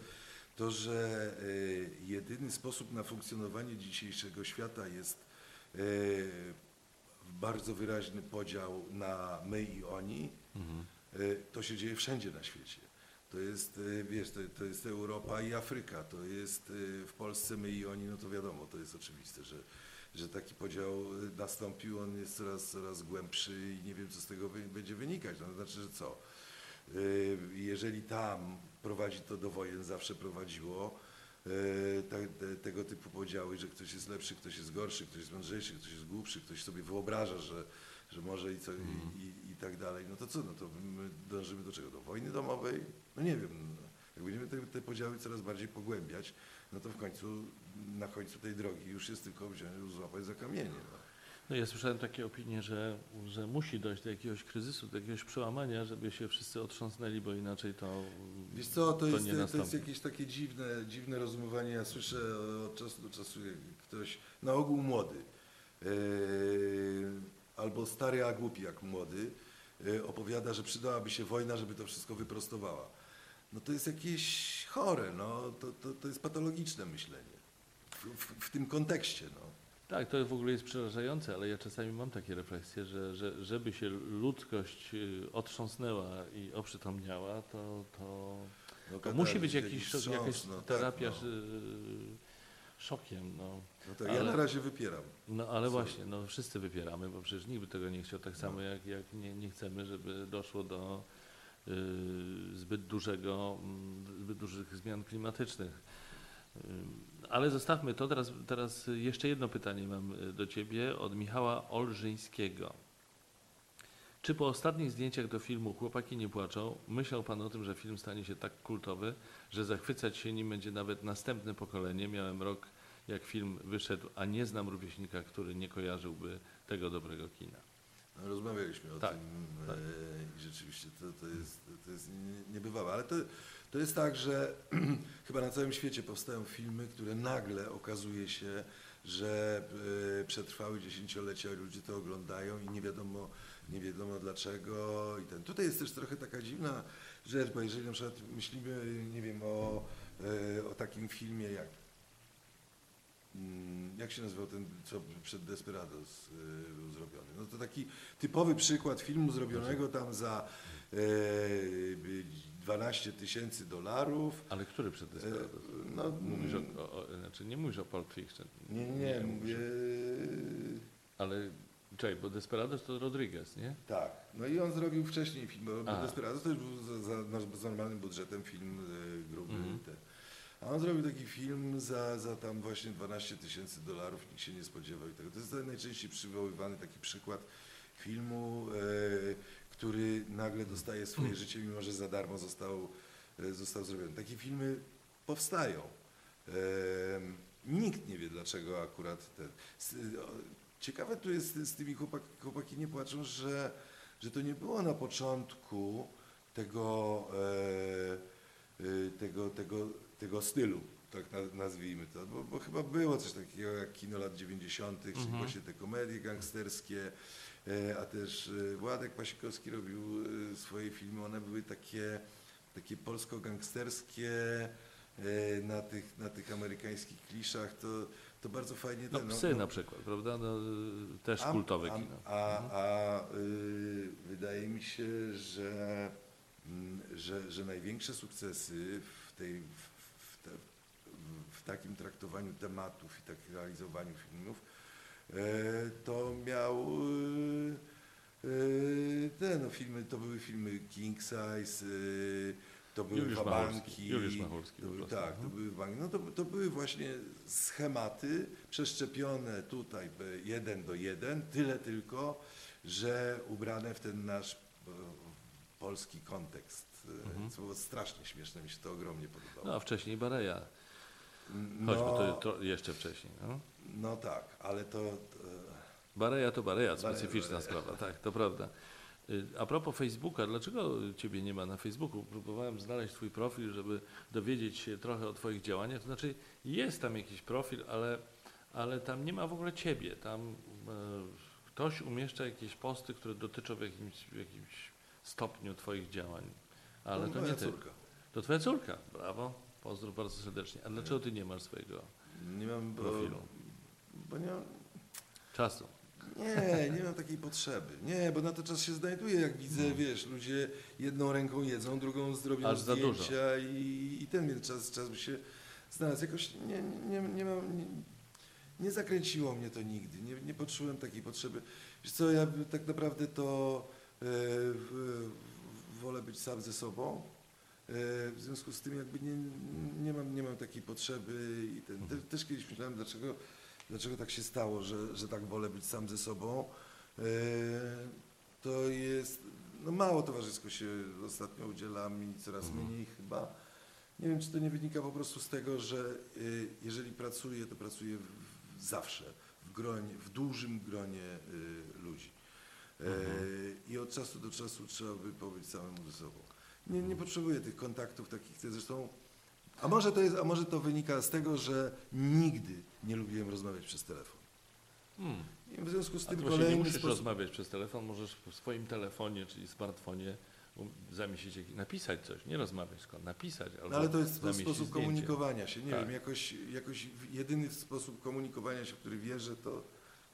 to, że y, jedyny sposób na funkcjonowanie dzisiejszego świata jest y, bardzo wyraźny podział na my i oni, Mhm. y, to się dzieje wszędzie na świecie. To jest, y, wiesz, to, to jest Europa i Afryka, to jest y, w Polsce my i oni, no to wiadomo, to jest oczywiste, że, że taki podział nastąpił, on jest coraz, coraz głębszy i nie wiem, co z tego będzie wynikać. No, to znaczy, że co? Jeżeli tam prowadzi to do wojen, zawsze prowadziło tego typu podziały, że ktoś jest lepszy, ktoś jest gorszy, ktoś jest mądrzejszy, ktoś jest głupszy, ktoś sobie wyobraża, że, że może i, co, i, i, i tak dalej. No to co, no to my dążymy do czego? Do wojny domowej? No nie wiem. No. Jak będziemy te, te podziały coraz bardziej pogłębiać, no to w końcu, na końcu tej drogi już jest tylko wziąć, złapać za kamienie. No. No ja słyszałem takie opinie, że, że musi dojść do jakiegoś kryzysu, do jakiegoś przełamania, żeby się wszyscy otrząsnęli, bo inaczej to Wiesz co, to, To jest, nie to jest jakieś takie dziwne, dziwne rozumowanie. Ja słyszę od czasu do czasu, jak ktoś, na ogół młody, yy, albo stary, a głupi jak młody, yy, opowiada, że przydałaby się wojna, żeby to wszystko wyprostowała. No to jest jakieś chore, no, to, to, to jest patologiczne myślenie. W, w, w tym kontekście, no. Tak, to w ogóle jest przerażające, ale ja czasami mam takie refleksje, że, że żeby się ludzkość y, otrząsnęła i oprzytomniała, to, to, no to musi być jakiś, wstrząs, jakaś no tak, terapia no. y, szokiem. No. No to ja ale- na razie wypieram. No ale właśnie, no wszyscy wypieramy, bo przecież nikt by tego nie chciał, tak samo No. jak, jak nie, nie chcemy, żeby doszło do y, zbyt dużego, mm, zbyt dużych zmian klimatycznych. Y, ale zostawmy to, teraz, teraz jeszcze jedno pytanie mam y, do Ciebie od Michała Olżyńskiego. Czy po ostatnich zdjęciach do filmu Chłopaki nie płaczą, myślał Pan o tym, że film stanie się tak kultowy, że zachwycać się nim będzie nawet następne pokolenie? Miałem rok, jak film wyszedł, a nie znam rówieśnika, który nie kojarzyłby tego dobrego kina. No, Rozmawialiśmy o Tak, tym tak. e, i rzeczywiście to, to jest, to jest nie- niebywałe, ale to, to jest tak, że chyba na całym świecie powstają filmy, które nagle okazuje się, że e, przetrwały dziesięciolecia, ludzie to oglądają i nie wiadomo, nie wiadomo dlaczego. I ten. Tutaj jest też trochę taka dziwna rzecz, bo jeżeli na przykład myślimy, nie wiem, o, e, o takim filmie jak Mm, jak się nazywał ten, co przed Desperados y, był zrobiony? No to taki typowy przykład filmu zrobionego tam za e, 12 tysięcy dolarów. Ale który przed Desperados? E, no, Mówisz o, o, o, znaczy nie mówisz o Pulp Fiction. Nie, nie, nie, mówię... Ale czekaj, bo Desperados to Rodriguez, nie? Tak. No i on zrobił wcześniej film, bo, bo A. Desperados to już był za, za, z normalnym budżetem film e, gruby. Te. A on zrobił taki film za, za tam właśnie 12 tysięcy dolarów, nikt się nie spodziewał i tego. To jest najczęściej przywoływany taki przykład filmu, e, który nagle dostaje swoje życie, mimo że za darmo został, e, został zrobiony. Takie filmy powstają. E, nikt nie wie, dlaczego akurat ten. O, Ciekawe tu jest z tymi chłopak, chłopaki nie płaczą, że, że to nie było na początku tego, e, e, tego, tego, tego stylu, tak na, nazwijmy to, bo, bo chyba było coś takiego jak kino lat 90., czyli Mhm. właśnie te komedie gangsterskie, e, a też e, Władek Pasikowski robił e, swoje filmy, one były takie, takie polsko-gangsterskie, e, na tych, na tych amerykańskich kliszach, to, to bardzo fajnie... No ten, psy na przykład, prawda? No, też kultowe a, kino. A, Mhm. a y, wydaje mi się, że, mm, że, że największe sukcesy w, tej, w, w, te, w takim traktowaniu tematów i tak realizowaniu filmów e, to miał e, e, te no, filmy, to były filmy King Size, e, to były Juliusz. Juliusz Machulski To prostu. tak, to były banki. No to, to były właśnie schematy przeszczepione tutaj e, jeden do jeden, tyle tylko, że ubrane w ten nasz e, polski kontekst. e, Mhm. Co było strasznie śmieszne, mi się to ogromnie podobało. No a wcześniej Bareja, no, to, to jeszcze wcześniej. No. no tak, ale to... to Bareja to Bareja, specyficzna Bareja. sprawa, tak, to prawda. Y, A propos Facebooka, dlaczego Ciebie nie ma na Facebooku? Próbowałem znaleźć Twój profil, żeby dowiedzieć się trochę o Twoich działaniach. To znaczy, jest tam jakiś profil, ale, ale tam nie ma w ogóle Ciebie. Tam e, ktoś umieszcza jakieś posty, które dotyczą w jakimś, w jakimś stopniu Twoich działań, ale to moja nie Ty. córka. To Twoja córka, brawo, pozdrów bardzo serdecznie. A dlaczego Ty nie masz swojego Nie mam, bo, profilu? bo nie mam, Czasu. Nie, nie mam takiej potrzeby. Nie, bo na to czas się znajduje, jak widzę, wiesz, ludzie jedną ręką jedzą, drugą zrobią Aż za dużo. zdjęcia i, i ten więc czas, czas by się znalazł. Jakoś nie, nie, nie mam, nie, nie zakręciło mnie to nigdy, nie, nie poczułem takiej potrzeby. Wiesz co, ja tak naprawdę to e, w, wolę być sam ze sobą. E, w związku z tym jakby nie, nie, mam, nie mam takiej potrzeby i ten, te, też kiedyś myślałem, dlaczego dlaczego tak się stało, że, że tak wolę być sam ze sobą. E, To jest, no mało towarzysko się ostatnio udzielam i coraz Mhm. mniej chyba. Nie wiem, czy to nie wynika po prostu z tego, że y, jeżeli pracuję, to pracuję w, zawsze w, gronie, w dużym gronie ludzi. E, Mhm. I od czasu do czasu trzeba by pobyć samemu ze sobą. Nie, nie potrzebuję tych kontaktów takich, zresztą a może, to jest, a może to wynika z tego, że nigdy nie lubiłem rozmawiać przez telefon. Hmm. I w związku z tym właśnie nie kolejny musisz sposób... rozmawiać przez telefon, możesz w swoim telefonie, czyli smartfonie um, zamieścić, napisać coś, nie rozmawiać, tylko napisać albo No ale to jest sposób zdjęcie. komunikowania się. Nie Tak. wiem, jakoś, jakoś jedyny sposób komunikowania się, w który wierzę, to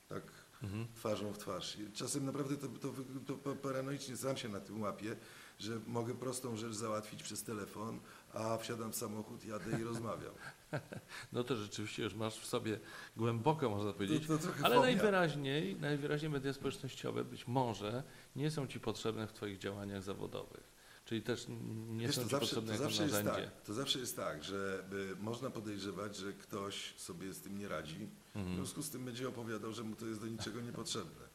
tak Mhm. twarzą w twarz. Czasem naprawdę to, to, to pa- paranoicznie sam się na tym łapię, że mogę prostą rzecz załatwić przez telefon, a wsiadam w samochód, jadę i rozmawiam. No to rzeczywiście już masz w sobie głęboko, można powiedzieć, To, to Ale fobia. najwyraźniej, najwyraźniej media społecznościowe być może nie są Ci potrzebne w Twoich działaniach zawodowych. Czyli też nie Wiesz, są to zawsze, potrzebne to zawsze jest tak, to zawsze jest tak, że y, można podejrzewać, że ktoś sobie z tym nie radzi, w Mhm. związku z tym będzie opowiadał, że mu to jest do niczego niepotrzebne.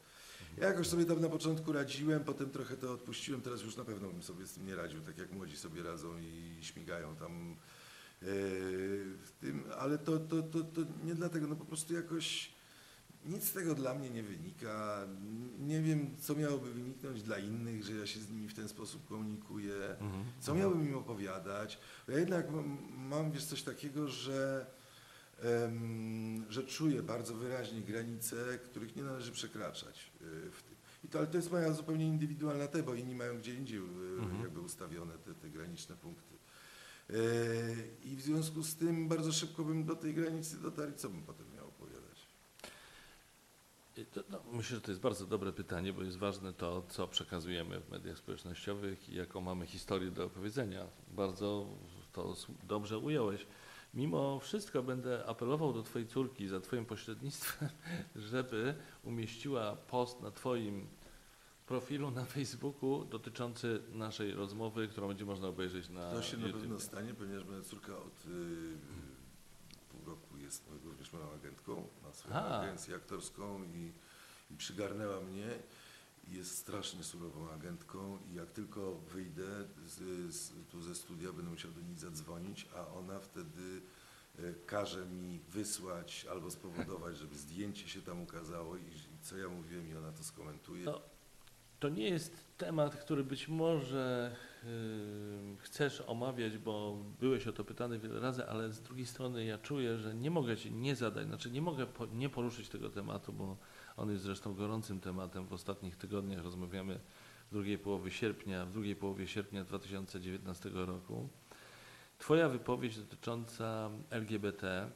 Ja jakoś sobie tam na początku radziłem, potem trochę to odpuściłem, teraz już na pewno bym sobie z tym nie radził, tak jak młodzi sobie radzą i śmigają tam yy, w tym, ale to, to, to, to nie dlatego, no po prostu jakoś nic z tego dla mnie nie wynika. Nie wiem, co miałoby wyniknąć dla innych, że ja się z nimi w ten sposób komunikuję. Mhm. Co miałbym im opowiadać? Ja jednak mam, wiesz, coś takiego, że, że czuję bardzo wyraźnie granice, których nie należy przekraczać y, w tym. I to, ale to jest moja zupełnie indywidualna te, bo inni mają gdzie indziej y, Mhm. jakby ustawione te, te graniczne punkty. Y, I w związku z tym bardzo szybko bym do tej granicy dotarł co bym potem miał opowiadać? No, myślę, że to jest bardzo dobre pytanie, bo jest ważne to, co przekazujemy w mediach społecznościowych i jaką mamy historię do opowiedzenia. Bardzo to dobrze ująłeś. Mimo wszystko będę apelował do Twojej córki za Twoim pośrednictwem, żeby umieściła post na Twoim profilu na Facebooku dotyczący naszej rozmowy, którą będzie można obejrzeć na To się na YouTube. pewno stanie, ponieważ moja córka od y, pół roku jest również moją agentką, ma swoją A. agencję aktorską i, i przygarnęła mnie. Jest strasznie surową agentką i jak tylko wyjdę z, z, tu ze studia, będę musiał do niej zadzwonić, a ona wtedy y, każe mi wysłać albo spowodować, żeby zdjęcie się tam ukazało i, co ja mówiłem i ona to skomentuje. No, To nie jest temat, który być może chcesz omawiać, bo byłeś o to pytany wiele razy, ale z drugiej strony ja czuję, że nie mogę ci nie zadać, znaczy nie mogę po, nie poruszyć tego tematu, bo on jest zresztą gorącym tematem. W ostatnich tygodniach rozmawiamy w drugiej połowie sierpnia, w drugiej połowie sierpnia 2019 roku. Twoja wypowiedź dotycząca LGBT.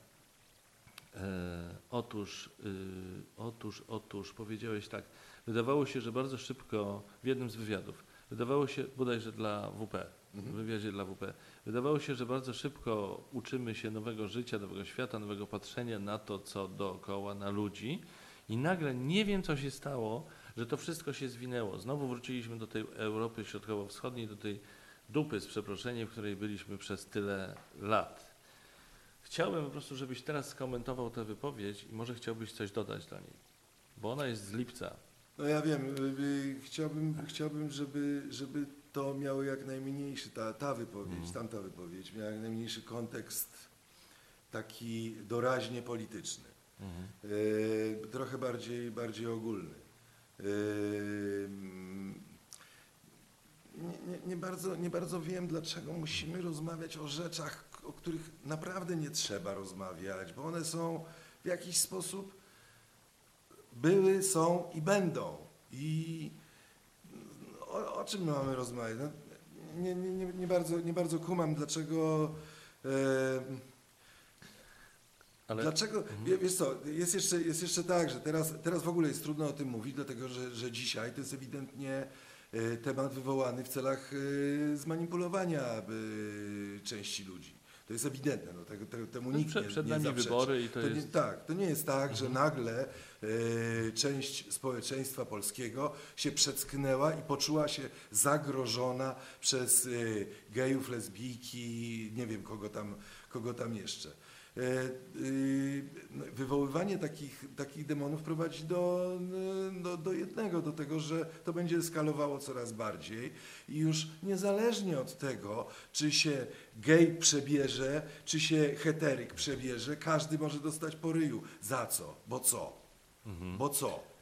E, otóż, y, otóż, otóż powiedziałeś tak, wydawało się, że bardzo szybko w jednym z wywiadów, wydawało się bodajże dla WP, w Mhm. wywiadzie dla WP, wydawało się, że bardzo szybko uczymy się nowego życia, nowego świata, nowego patrzenia na to, co dookoła, na ludzi i nagle nie wiem, co się stało, że to wszystko się zwinęło. Znowu wróciliśmy do tej Europy Środkowo-Wschodniej, do tej dupy z przeproszeniem, w której byliśmy przez tyle lat. Chciałbym po prostu, żebyś teraz skomentował tę wypowiedź i może chciałbyś coś dodać do niej, bo ona jest z lipca. No ja wiem, y, y, chciałbym, chciałbym żeby, żeby to miało jak najmniejszy, ta, ta wypowiedź, Mhm. tamta wypowiedź, miała jak najmniejszy kontekst taki doraźnie polityczny, y, trochę bardziej, bardziej ogólny. Y, nie, nie, nie, bardzo, nie bardzo wiem, dlaczego musimy rozmawiać o rzeczach, o których naprawdę nie trzeba rozmawiać, bo one są w jakiś sposób były, są i będą. I o, o czym my mamy rozmawiać? No, nie, nie, nie, bardzo, nie bardzo kumam, dlaczego. E, Ale Dlaczego? Wie- Wiesz co, jest jeszcze, jest jeszcze tak, że teraz, teraz w ogóle jest trudno o tym mówić, dlatego że, że dzisiaj to jest ewidentnie e, temat wywołany w celach e, zmanipulowania e, części ludzi. To jest ewidentne, no, tego, tego, temu No, nikt przed- nie, przed nie nami zaprzeczy. wybory i to nie, jest- Tak, to nie jest tak, że Mhm. nagle e, część społeczeństwa polskiego się przecknęła i poczuła się zagrożona przez e, gejów, lesbijki, nie wiem kogo tam, kogo tam jeszcze. E, y, wywoływanie takich, takich demonów prowadzi do, y, do, do jednego, do tego, że to będzie eskalowało coraz bardziej i już niezależnie od tego, czy się gej przebierze, czy się heteryk przebierze, każdy może dostać po ryju. Za co? Bo co? Bo co?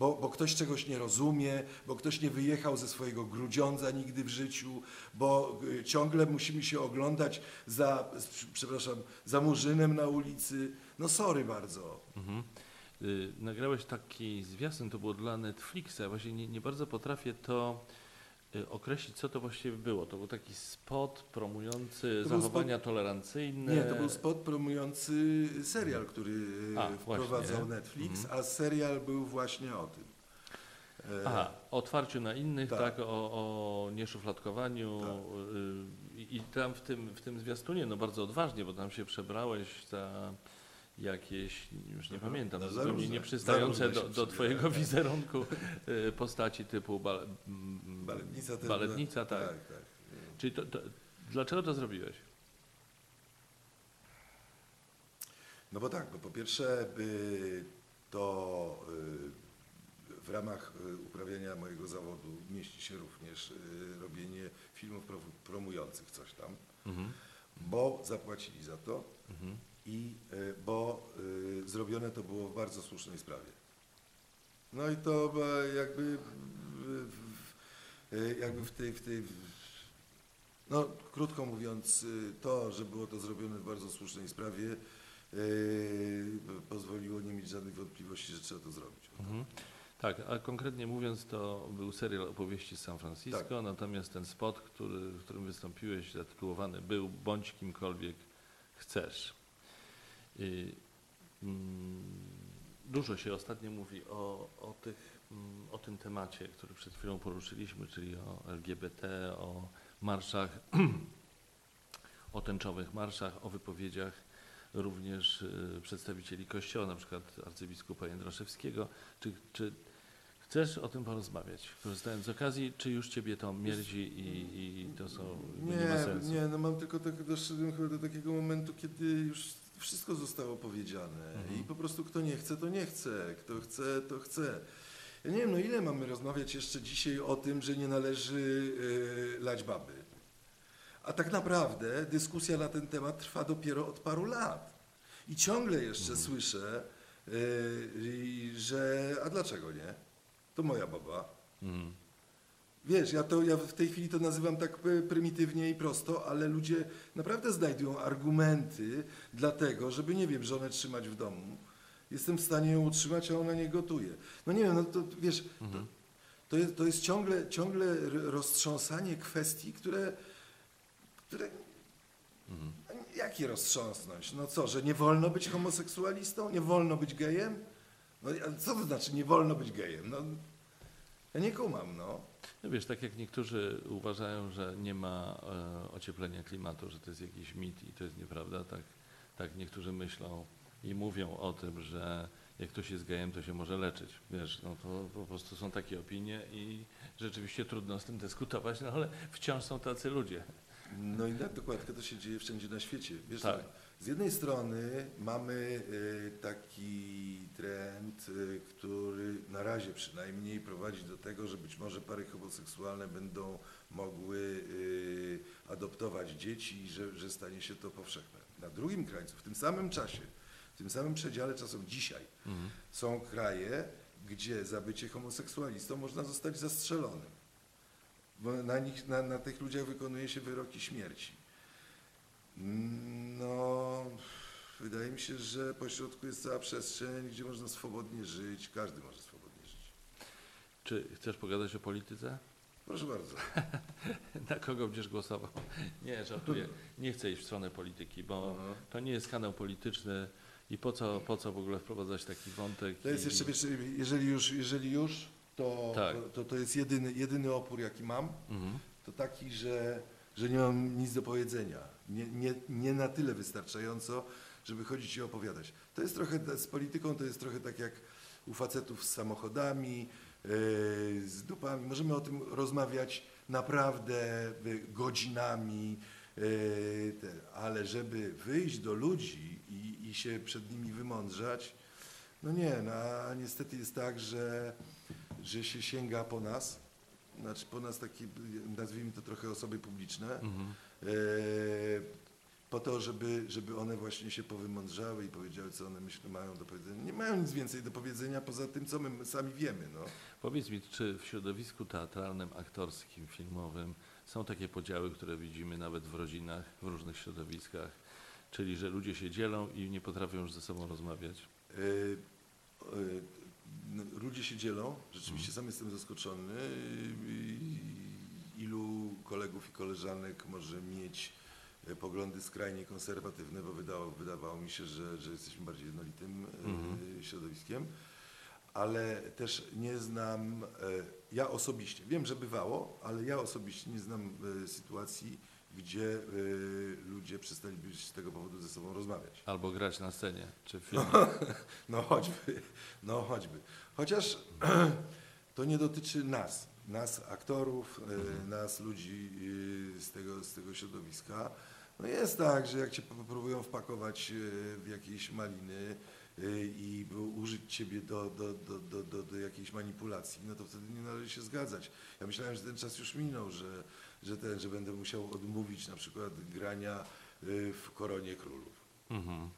Bo, bo ktoś czegoś nie rozumie, bo ktoś nie wyjechał ze swojego grudziądza nigdy w życiu, bo y, ciągle musimy się oglądać za, przepraszam, za murzynem na ulicy. No sorry bardzo. Mhm. Y, Nagrałeś taki zwiastun, to było dla Netflixa. Właśnie nie, nie bardzo potrafię to określić, co to właściwie było. To był taki spot promujący To zachowania tolerancyjne. Nie, to był spot promujący serial, który y, A, wprowadzał właśnie. Netflix, Mhm. a serial był właśnie o tym. E, Aha, o otwarciu na innych, tak, Tak. o, o nieszufladkowaniu. y, I, I tam w tym, w tym zwiastunie, no bardzo odważnie, bo tam się przebrałeś za jakieś, już nie Aha, pamiętam, no zupełnie nieprzystające do, do twojego przebierałem. wizerunku y, postaci typu bal, m, Baletnica też. baletnica, była- tak. tak, tak. Czyli to, to, dlaczego to zrobiłeś? No bo tak, bo po pierwsze y, to y, w ramach y, uprawiania mojego zawodu mieści się również robienie filmów pro- promujących coś tam, Mhm. bo zapłacili za to Mhm. I y, bo y, zrobione to było w bardzo słusznej sprawie. No i to e, jakby, y, jakby w tej, w tej no krótko mówiąc, to, że było to zrobione w bardzo słusznej sprawie, pozwoliło nie mieć żadnych wątpliwości, że trzeba to zrobić. Mhm. Tak, a konkretnie mówiąc, to był serial opowieści z San Francisco, Tak. natomiast ten spot, który, w którym wystąpiłeś, zatytułowany był Bądź kimkolwiek chcesz. I, mm, dużo się ostatnio mówi o, o, tych, mm, o tym temacie, który przed chwilą poruszyliśmy, czyli o LGBT, o marszach, o tęczowych marszach, o wypowiedziach również y, przedstawicieli Kościoła, na przykład arcybiskupa Jędraszewskiego. Czy, czy chcesz o tym porozmawiać? Korzystając z okazji, czy już Ciebie to mierdzi i, i to są, nie, nie ma Nie, sensu? nie, no mam tylko tak, doszedłem chyba do takiego momentu, kiedy już wszystko zostało powiedziane Mhm. i po prostu kto nie chce, to nie chce, kto chce, to chce. Ja nie wiem, no ile mamy rozmawiać jeszcze dzisiaj o tym, że nie należy y, lać baby. A tak naprawdę dyskusja na ten temat trwa dopiero od paru lat. I ciągle jeszcze Mhm. słyszę, y, że a dlaczego nie? To moja baba. Mhm. Wiesz, ja, to, ja w tej chwili to nazywam tak e, prymitywnie i prosto, ale ludzie naprawdę znajdują argumenty dla tego, żeby, nie wiem, żonę trzymać w domu. Jestem w stanie ją utrzymać, a ona nie gotuje. No nie wiem, no to wiesz, to, Mhm. to, jest, to jest ciągle, ciągle roztrząsanie kwestii, które, które Mhm. jak je roztrząsnąć? No co, że nie wolno być homoseksualistą? Nie wolno być gejem? No co to znaczy nie wolno być gejem? No, ja nie kumam, no. No wiesz, tak jak niektórzy uważają, że nie ma e, ocieplenia klimatu, że to jest jakiś mit i to jest nieprawda, tak, tak niektórzy myślą i mówią o tym, że jak ktoś jest gejem, to się może leczyć. Wiesz, no to po prostu są takie opinie i rzeczywiście trudno z tym dyskutować, no ale wciąż są tacy ludzie. No i tak dokładnie to się dzieje wszędzie na świecie. Wiesz, Tak. Z jednej strony mamy y, taki trend, y, który na razie przynajmniej prowadzi do tego, że być może pary homoseksualne będą mogły y, adoptować dzieci i że, że stanie się to powszechne. Na drugim krańcu, w tym samym czasie, w tym samym przedziale czasu dzisiaj Mhm. są kraje, gdzie za bycie homoseksualistą można zostać zastrzelonym. Bo na, nich, na, na tych ludziach wykonuje się wyroki śmierci. No, wydaje mi się, że pośrodku jest cała przestrzeń, gdzie można swobodnie żyć, każdy może swobodnie żyć. Czy chcesz pogadać o polityce? Proszę bardzo. Na kogo będziesz głosował? Nie, żartuję. Nie chcę iść w stronę polityki, bo Aha. to nie jest kanał polityczny i po co, po co w ogóle wprowadzać taki wątek? To jest i- jeszcze, wiesz, jeżeli już, jeżeli już to, Tak. to, to jest jedyny, jedyny opór, jaki mam, Mhm. to taki, że, że nie mam nic do powiedzenia. Nie, nie, nie na tyle wystarczająco, żeby chodzić i opowiadać. To jest trochę, z polityką to jest trochę tak jak u facetów z samochodami, yy, z dupami. Możemy o tym rozmawiać naprawdę yy, godzinami, yy, te, ale żeby wyjść do ludzi i, i się przed nimi wymądrzać, no nie, no, a niestety jest tak, że, że się sięga po nas, znaczy po nas takie, nazwijmy to trochę osoby publiczne, Mhm. e, po to, żeby, żeby one właśnie się powymądrzały i powiedziały, co one myślą, mają do powiedzenia. Nie mają nic więcej do powiedzenia poza tym, co my sami wiemy. No. Powiedz mi, czy w środowisku teatralnym, aktorskim, filmowym są takie podziały, które widzimy nawet w rodzinach, w różnych środowiskach, czyli że ludzie się dzielą i nie potrafią już ze sobą rozmawiać? E, e, ludzie się dzielą, rzeczywiście sam jestem zaskoczony, ilu kolegów i koleżanek może mieć e, poglądy skrajnie konserwatywne, bo wydało, wydawało mi się, że, że jesteśmy bardziej jednolitym e, Mhm. środowiskiem, ale też nie znam, e, ja osobiście, wiem, że bywało, ale ja osobiście nie znam sytuacji, gdzie e, ludzie przestaliby z tego powodu ze sobą rozmawiać. Albo grać na scenie, czy w filmie? No choćby, no choćby. Chociaż to nie dotyczy nas, nas aktorów, e, nas ludzi e, z tego, z tego środowiska. No jest tak, że jak cię próbują wpakować e, w jakieś maliny i użyć ciebie do, do, do, do, do, do jakiejś manipulacji, no to wtedy nie należy się zgadzać. Ja myślałem, że ten czas już minął, że, że, ten, że będę musiał odmówić na przykład grania e, w Koronie Królów. Mhm.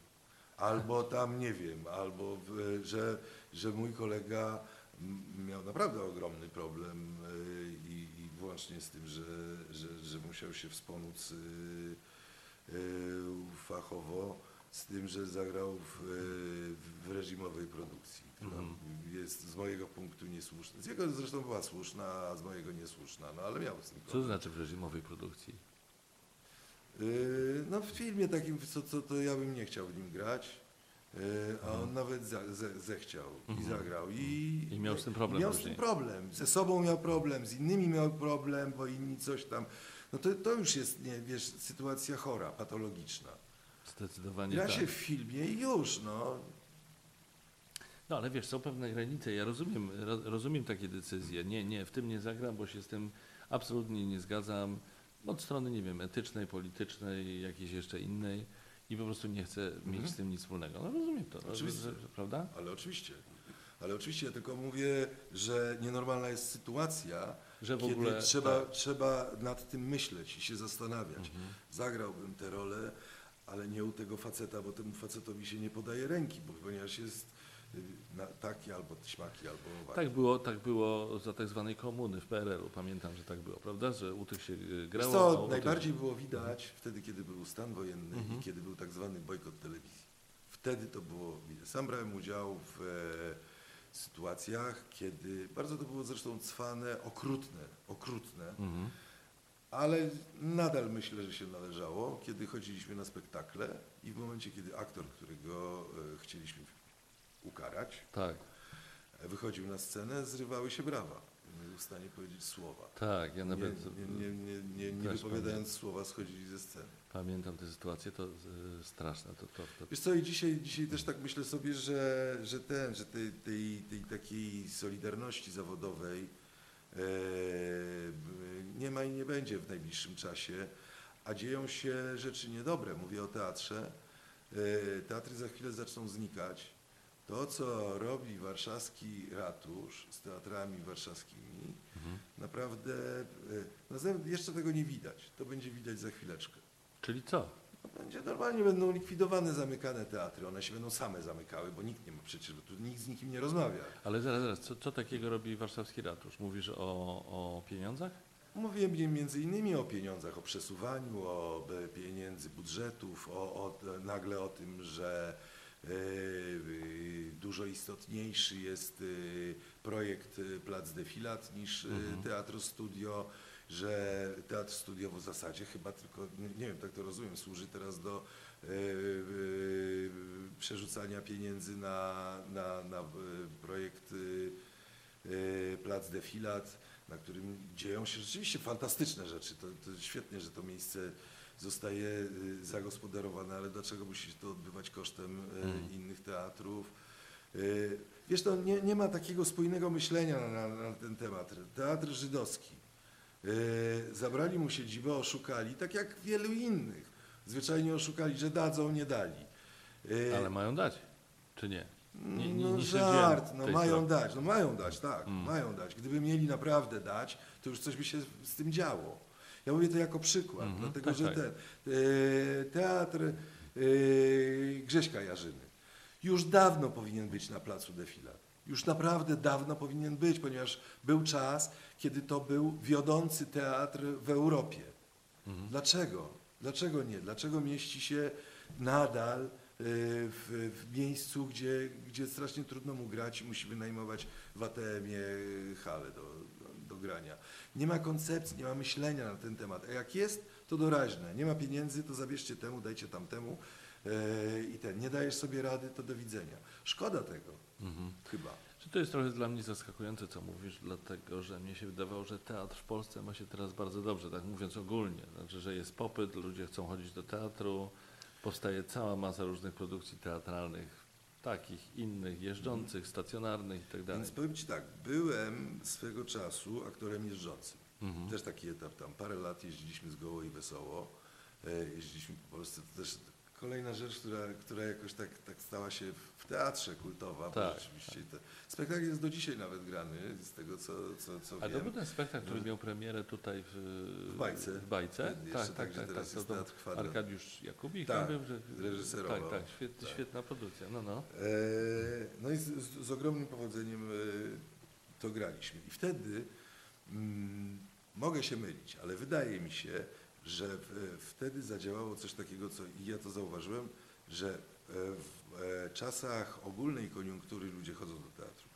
Albo tam nie wiem, albo w, że, że mój kolega miał naprawdę ogromny problem y, i, i włącznie z tym, że, że, że musiał się wspomóc y, y, fachowo z tym, że zagrał w, y, w reżimowej produkcji, która Mhm. jest z mojego punktu niesłuszna. Z jego zresztą była słuszna, a z mojego niesłuszna, no ale miał z tym Co to znaczy w reżimowej produkcji? Yy, No w filmie takim, co, co to ja bym nie chciał w nim grać, yy, a on Mhm. nawet za, ze, zechciał i Mhm. zagrał. I, I miał z tym problem Miał z później. tym problem. Ze sobą miał problem, z innymi miał problem, bo inni coś tam. No to, to już jest, nie, wiesz, sytuacja chora, patologiczna. Zdecydowanie Gra tak. się w filmie i już, no. No ale wiesz, są pewne granice. Ja rozumiem, ro, rozumiem takie decyzje. Nie, nie, w tym nie zagram, bo się z tym absolutnie nie zgadzam. Od strony, nie wiem, etycznej, politycznej, jakiejś jeszcze innej i po prostu nie chcę mieć Mhm. z tym nic wspólnego. No rozumiem to, Oczywiście. prawda? Ale oczywiście. Ale oczywiście, ja tylko mówię, że nienormalna jest sytuacja, Że w ogóle trzeba, tak. trzeba nad tym myśleć i się zastanawiać. Mhm. Zagrałbym tę rolę, ale nie u tego faceta, bo temu facetowi się nie podaje ręki, bo ponieważ jest y, taki albo śmaki, albo owaki. Tak było, tak było za tak zwanej komuny w PRL-u. Pamiętam, że tak było, prawda? Że u tych się y, grało. co, najbardziej było widać wtedy, kiedy był stan wojenny Mhm. i kiedy był tak zwany bojkot telewizji. Wtedy to było widać. Sam brałem udział w e, sytuacjach, kiedy, bardzo to było zresztą cwane, okrutne, okrutne, Tych... Mhm. Ale nadal myślę, że się należało, kiedy chodziliśmy na spektakle i w momencie, kiedy aktor, którego e, chcieliśmy ukarać, Tak, e, wychodził na scenę, zrywały się brawa. Nie był w stanie powiedzieć słowa. tak. Ja Nie, nawet nie, nie, nie, nie, wypowiadając słowa schodzili ze sceny. pamiętam tę sytuację, to y, straszne. To, to, to, Wiesz co, i dzisiaj, dzisiaj też tak myślę sobie, że, że ten, że tej, tej, tej takiej solidarności zawodowej e, nie ma i nie będzie w najbliższym czasie, a dzieją się rzeczy niedobre. Mówię o teatrze. E, teatry za chwilę zaczną znikać. To, co robi warszawski ratusz z teatrami warszawskimi, mhm. naprawdę, na zewnątrz jeszcze tego nie widać. To będzie widać za chwileczkę. Czyli co? Będzie normalnie będą likwidowane, zamykane teatry. One się będą same zamykały, bo nikt nie ma przecież, bo tu nikt z nikim nie rozmawia. Ale zaraz, zaraz, co, co takiego robi warszawski ratusz? Mówisz o, o pieniądzach? Mówiłem między innymi o pieniądzach, o przesuwaniu, o pieniędzy, budżetów, o, o, nagle o tym, że e, dużo istotniejszy jest e, projekt Plac Defilat niż e, Mhm. Teatr Studio, że Teatr Studio w zasadzie chyba tylko, nie, wiem, tak to rozumiem, służy teraz do e, e, przerzucania pieniędzy na, na, na e, projekt e, Plac Defilat, na którym dzieją się rzeczywiście fantastyczne rzeczy. To, to świetnie, że to miejsce zostaje zagospodarowane, ale dlaczego musi się to odbywać kosztem y, Mm. innych teatrów? Wiesz, to nie, nie ma takiego spójnego myślenia na, na, ten teatr. Teatr żydowski. Y, Zabrali mu siedzibę, oszukali, tak jak wielu innych. Zwyczajnie oszukali, że dadzą, nie dali. Y, Ale mają dać, czy nie? Nie- nie- no żart, no mają strony. dać, no mają dać, tak, Mm. mają dać. Gdyby mieli naprawdę dać, to już coś by się z tym działo. Ja mówię to jako przykład, Mhm, dlatego tak, że tak. ten e, teatr Grześka Jarzyny już dawno powinien być na placu defilat. Już naprawdę dawno powinien być, ponieważ był czas, kiedy to był wiodący teatr w Europie. Mhm. Dlaczego? Dlaczego nie? Dlaczego mieści się nadal y, w, w miejscu, gdzie, gdzie strasznie trudno mu grać i musi wynajmować w ATM-ie halę do, do, do grania? Nie ma koncepcji, nie ma myślenia na ten temat. A jak jest, to doraźne. Nie ma pieniędzy, to zabierzcie temu, dajcie tamtemu y, i ten. Nie dajesz sobie rady, to do widzenia. Szkoda tego, Mhm. chyba. Czy to jest trochę dla mnie zaskakujące, co mówisz, dlatego że mnie się wydawało, że teatr w Polsce ma się teraz bardzo dobrze, tak mówiąc ogólnie. Znaczy, że jest popyt, ludzie chcą chodzić do teatru, powstaje cała masa różnych produkcji teatralnych, takich, innych, jeżdżących, stacjonarnych i tak. Więc powiem Ci tak, byłem swego czasu aktorem jeżdżącym. Mhm. Też taki etap tam. Parę lat jeździliśmy z Goło i Wesoło. E, Jeździliśmy po Polsce. To też kolejna rzecz, która, która jakoś tak, tak stała się w teatrze kultowa. bo Tak, Rzeczywiście te, spektakl jest do dzisiaj nawet grany, z tego co, co, co A to wiem. był ten spektakl, który że- miał premierę tutaj w, W Bajce. W bajce? Jeszcze Tak, tak, tak, że tak. teraz tak. jest To. Arkadiusz Jakubik Tak, był, że, zreżyserował. Tak, tak, świet, Tak. świetna produkcja. No, no. E, No i z, z, z ogromnym powodzeniem e, to graliśmy. I wtedy mm, mogę się mylić, ale wydaje mi się, że wtedy zadziałało coś takiego, co i ja to zauważyłem, że e, w e, czasach ogólnej koniunktury ludzie chodzą do teatru.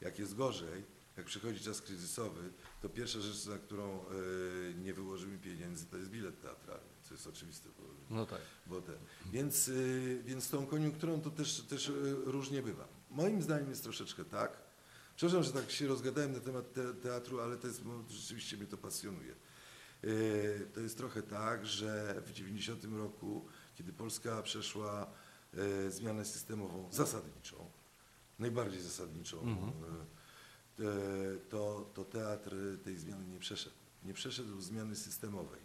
Jak jest gorzej, jak przychodzi czas kryzysowy, to pierwsza rzecz, na którą e, nie wyłożymy pieniędzy, to jest bilet teatralny, co jest oczywiste. Bo, no tak. bo ten. Więc, y, więc z tą koniunkturą to też, też różnie bywa. Moim zdaniem jest troszeczkę tak. Przepraszam, że tak się rozgadałem na temat te, teatru, ale to jest, bo rzeczywiście mnie to pasjonuje. Y, To jest trochę tak, że w 90 roku, kiedy Polska przeszła y, zmianę systemową zasadniczą, najbardziej zasadniczą, Mhm. y, to, to teatr tej zmiany nie przeszedł. Nie przeszedł zmiany systemowej.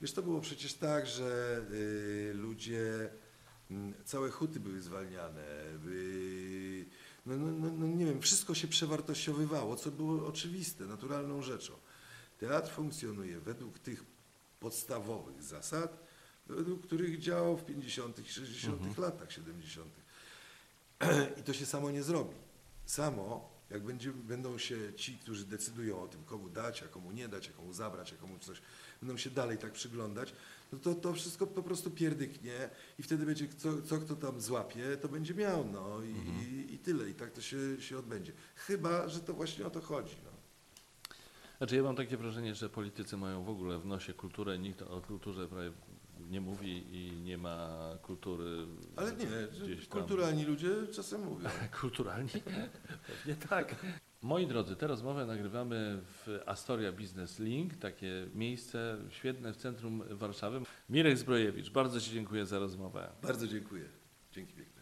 Wiesz, to było przecież tak, że ludzie, mm, całe huty były zwalniane, no, no, no, no nie wiem, wszystko się przewartościowywało, co było oczywiste, naturalną rzeczą. Teatr funkcjonuje według tych podstawowych zasad, według których działał w 50. i 60. Mhm. latach, 70. I to się samo nie zrobi. Samo, jak będzie, będą się ci, którzy decydują o tym, komu dać, a komu nie dać, a komu zabrać, a komu coś, będą się dalej tak przyglądać, no to to wszystko po prostu pierdyknie i wtedy będzie, co, co kto tam złapie, to będzie miał, no i, Mhm. i, i tyle. I tak to się, się odbędzie. Chyba, że to właśnie o to chodzi. No. Znaczy ja mam takie wrażenie, że politycy mają w ogóle w nosie kulturę, nikt o kulturze prawie nie mówi i nie ma kultury. Ale nie, kulturalni ludzie czasem mówią. Kulturalni? Pewnie tak. Moi drodzy, tę rozmowę nagrywamy w Astoria Business Link, takie miejsce świetne w centrum Warszawy. Mirek Zbrojewicz, bardzo Ci dziękuję za rozmowę. Bardzo dziękuję. Dzięki piękne.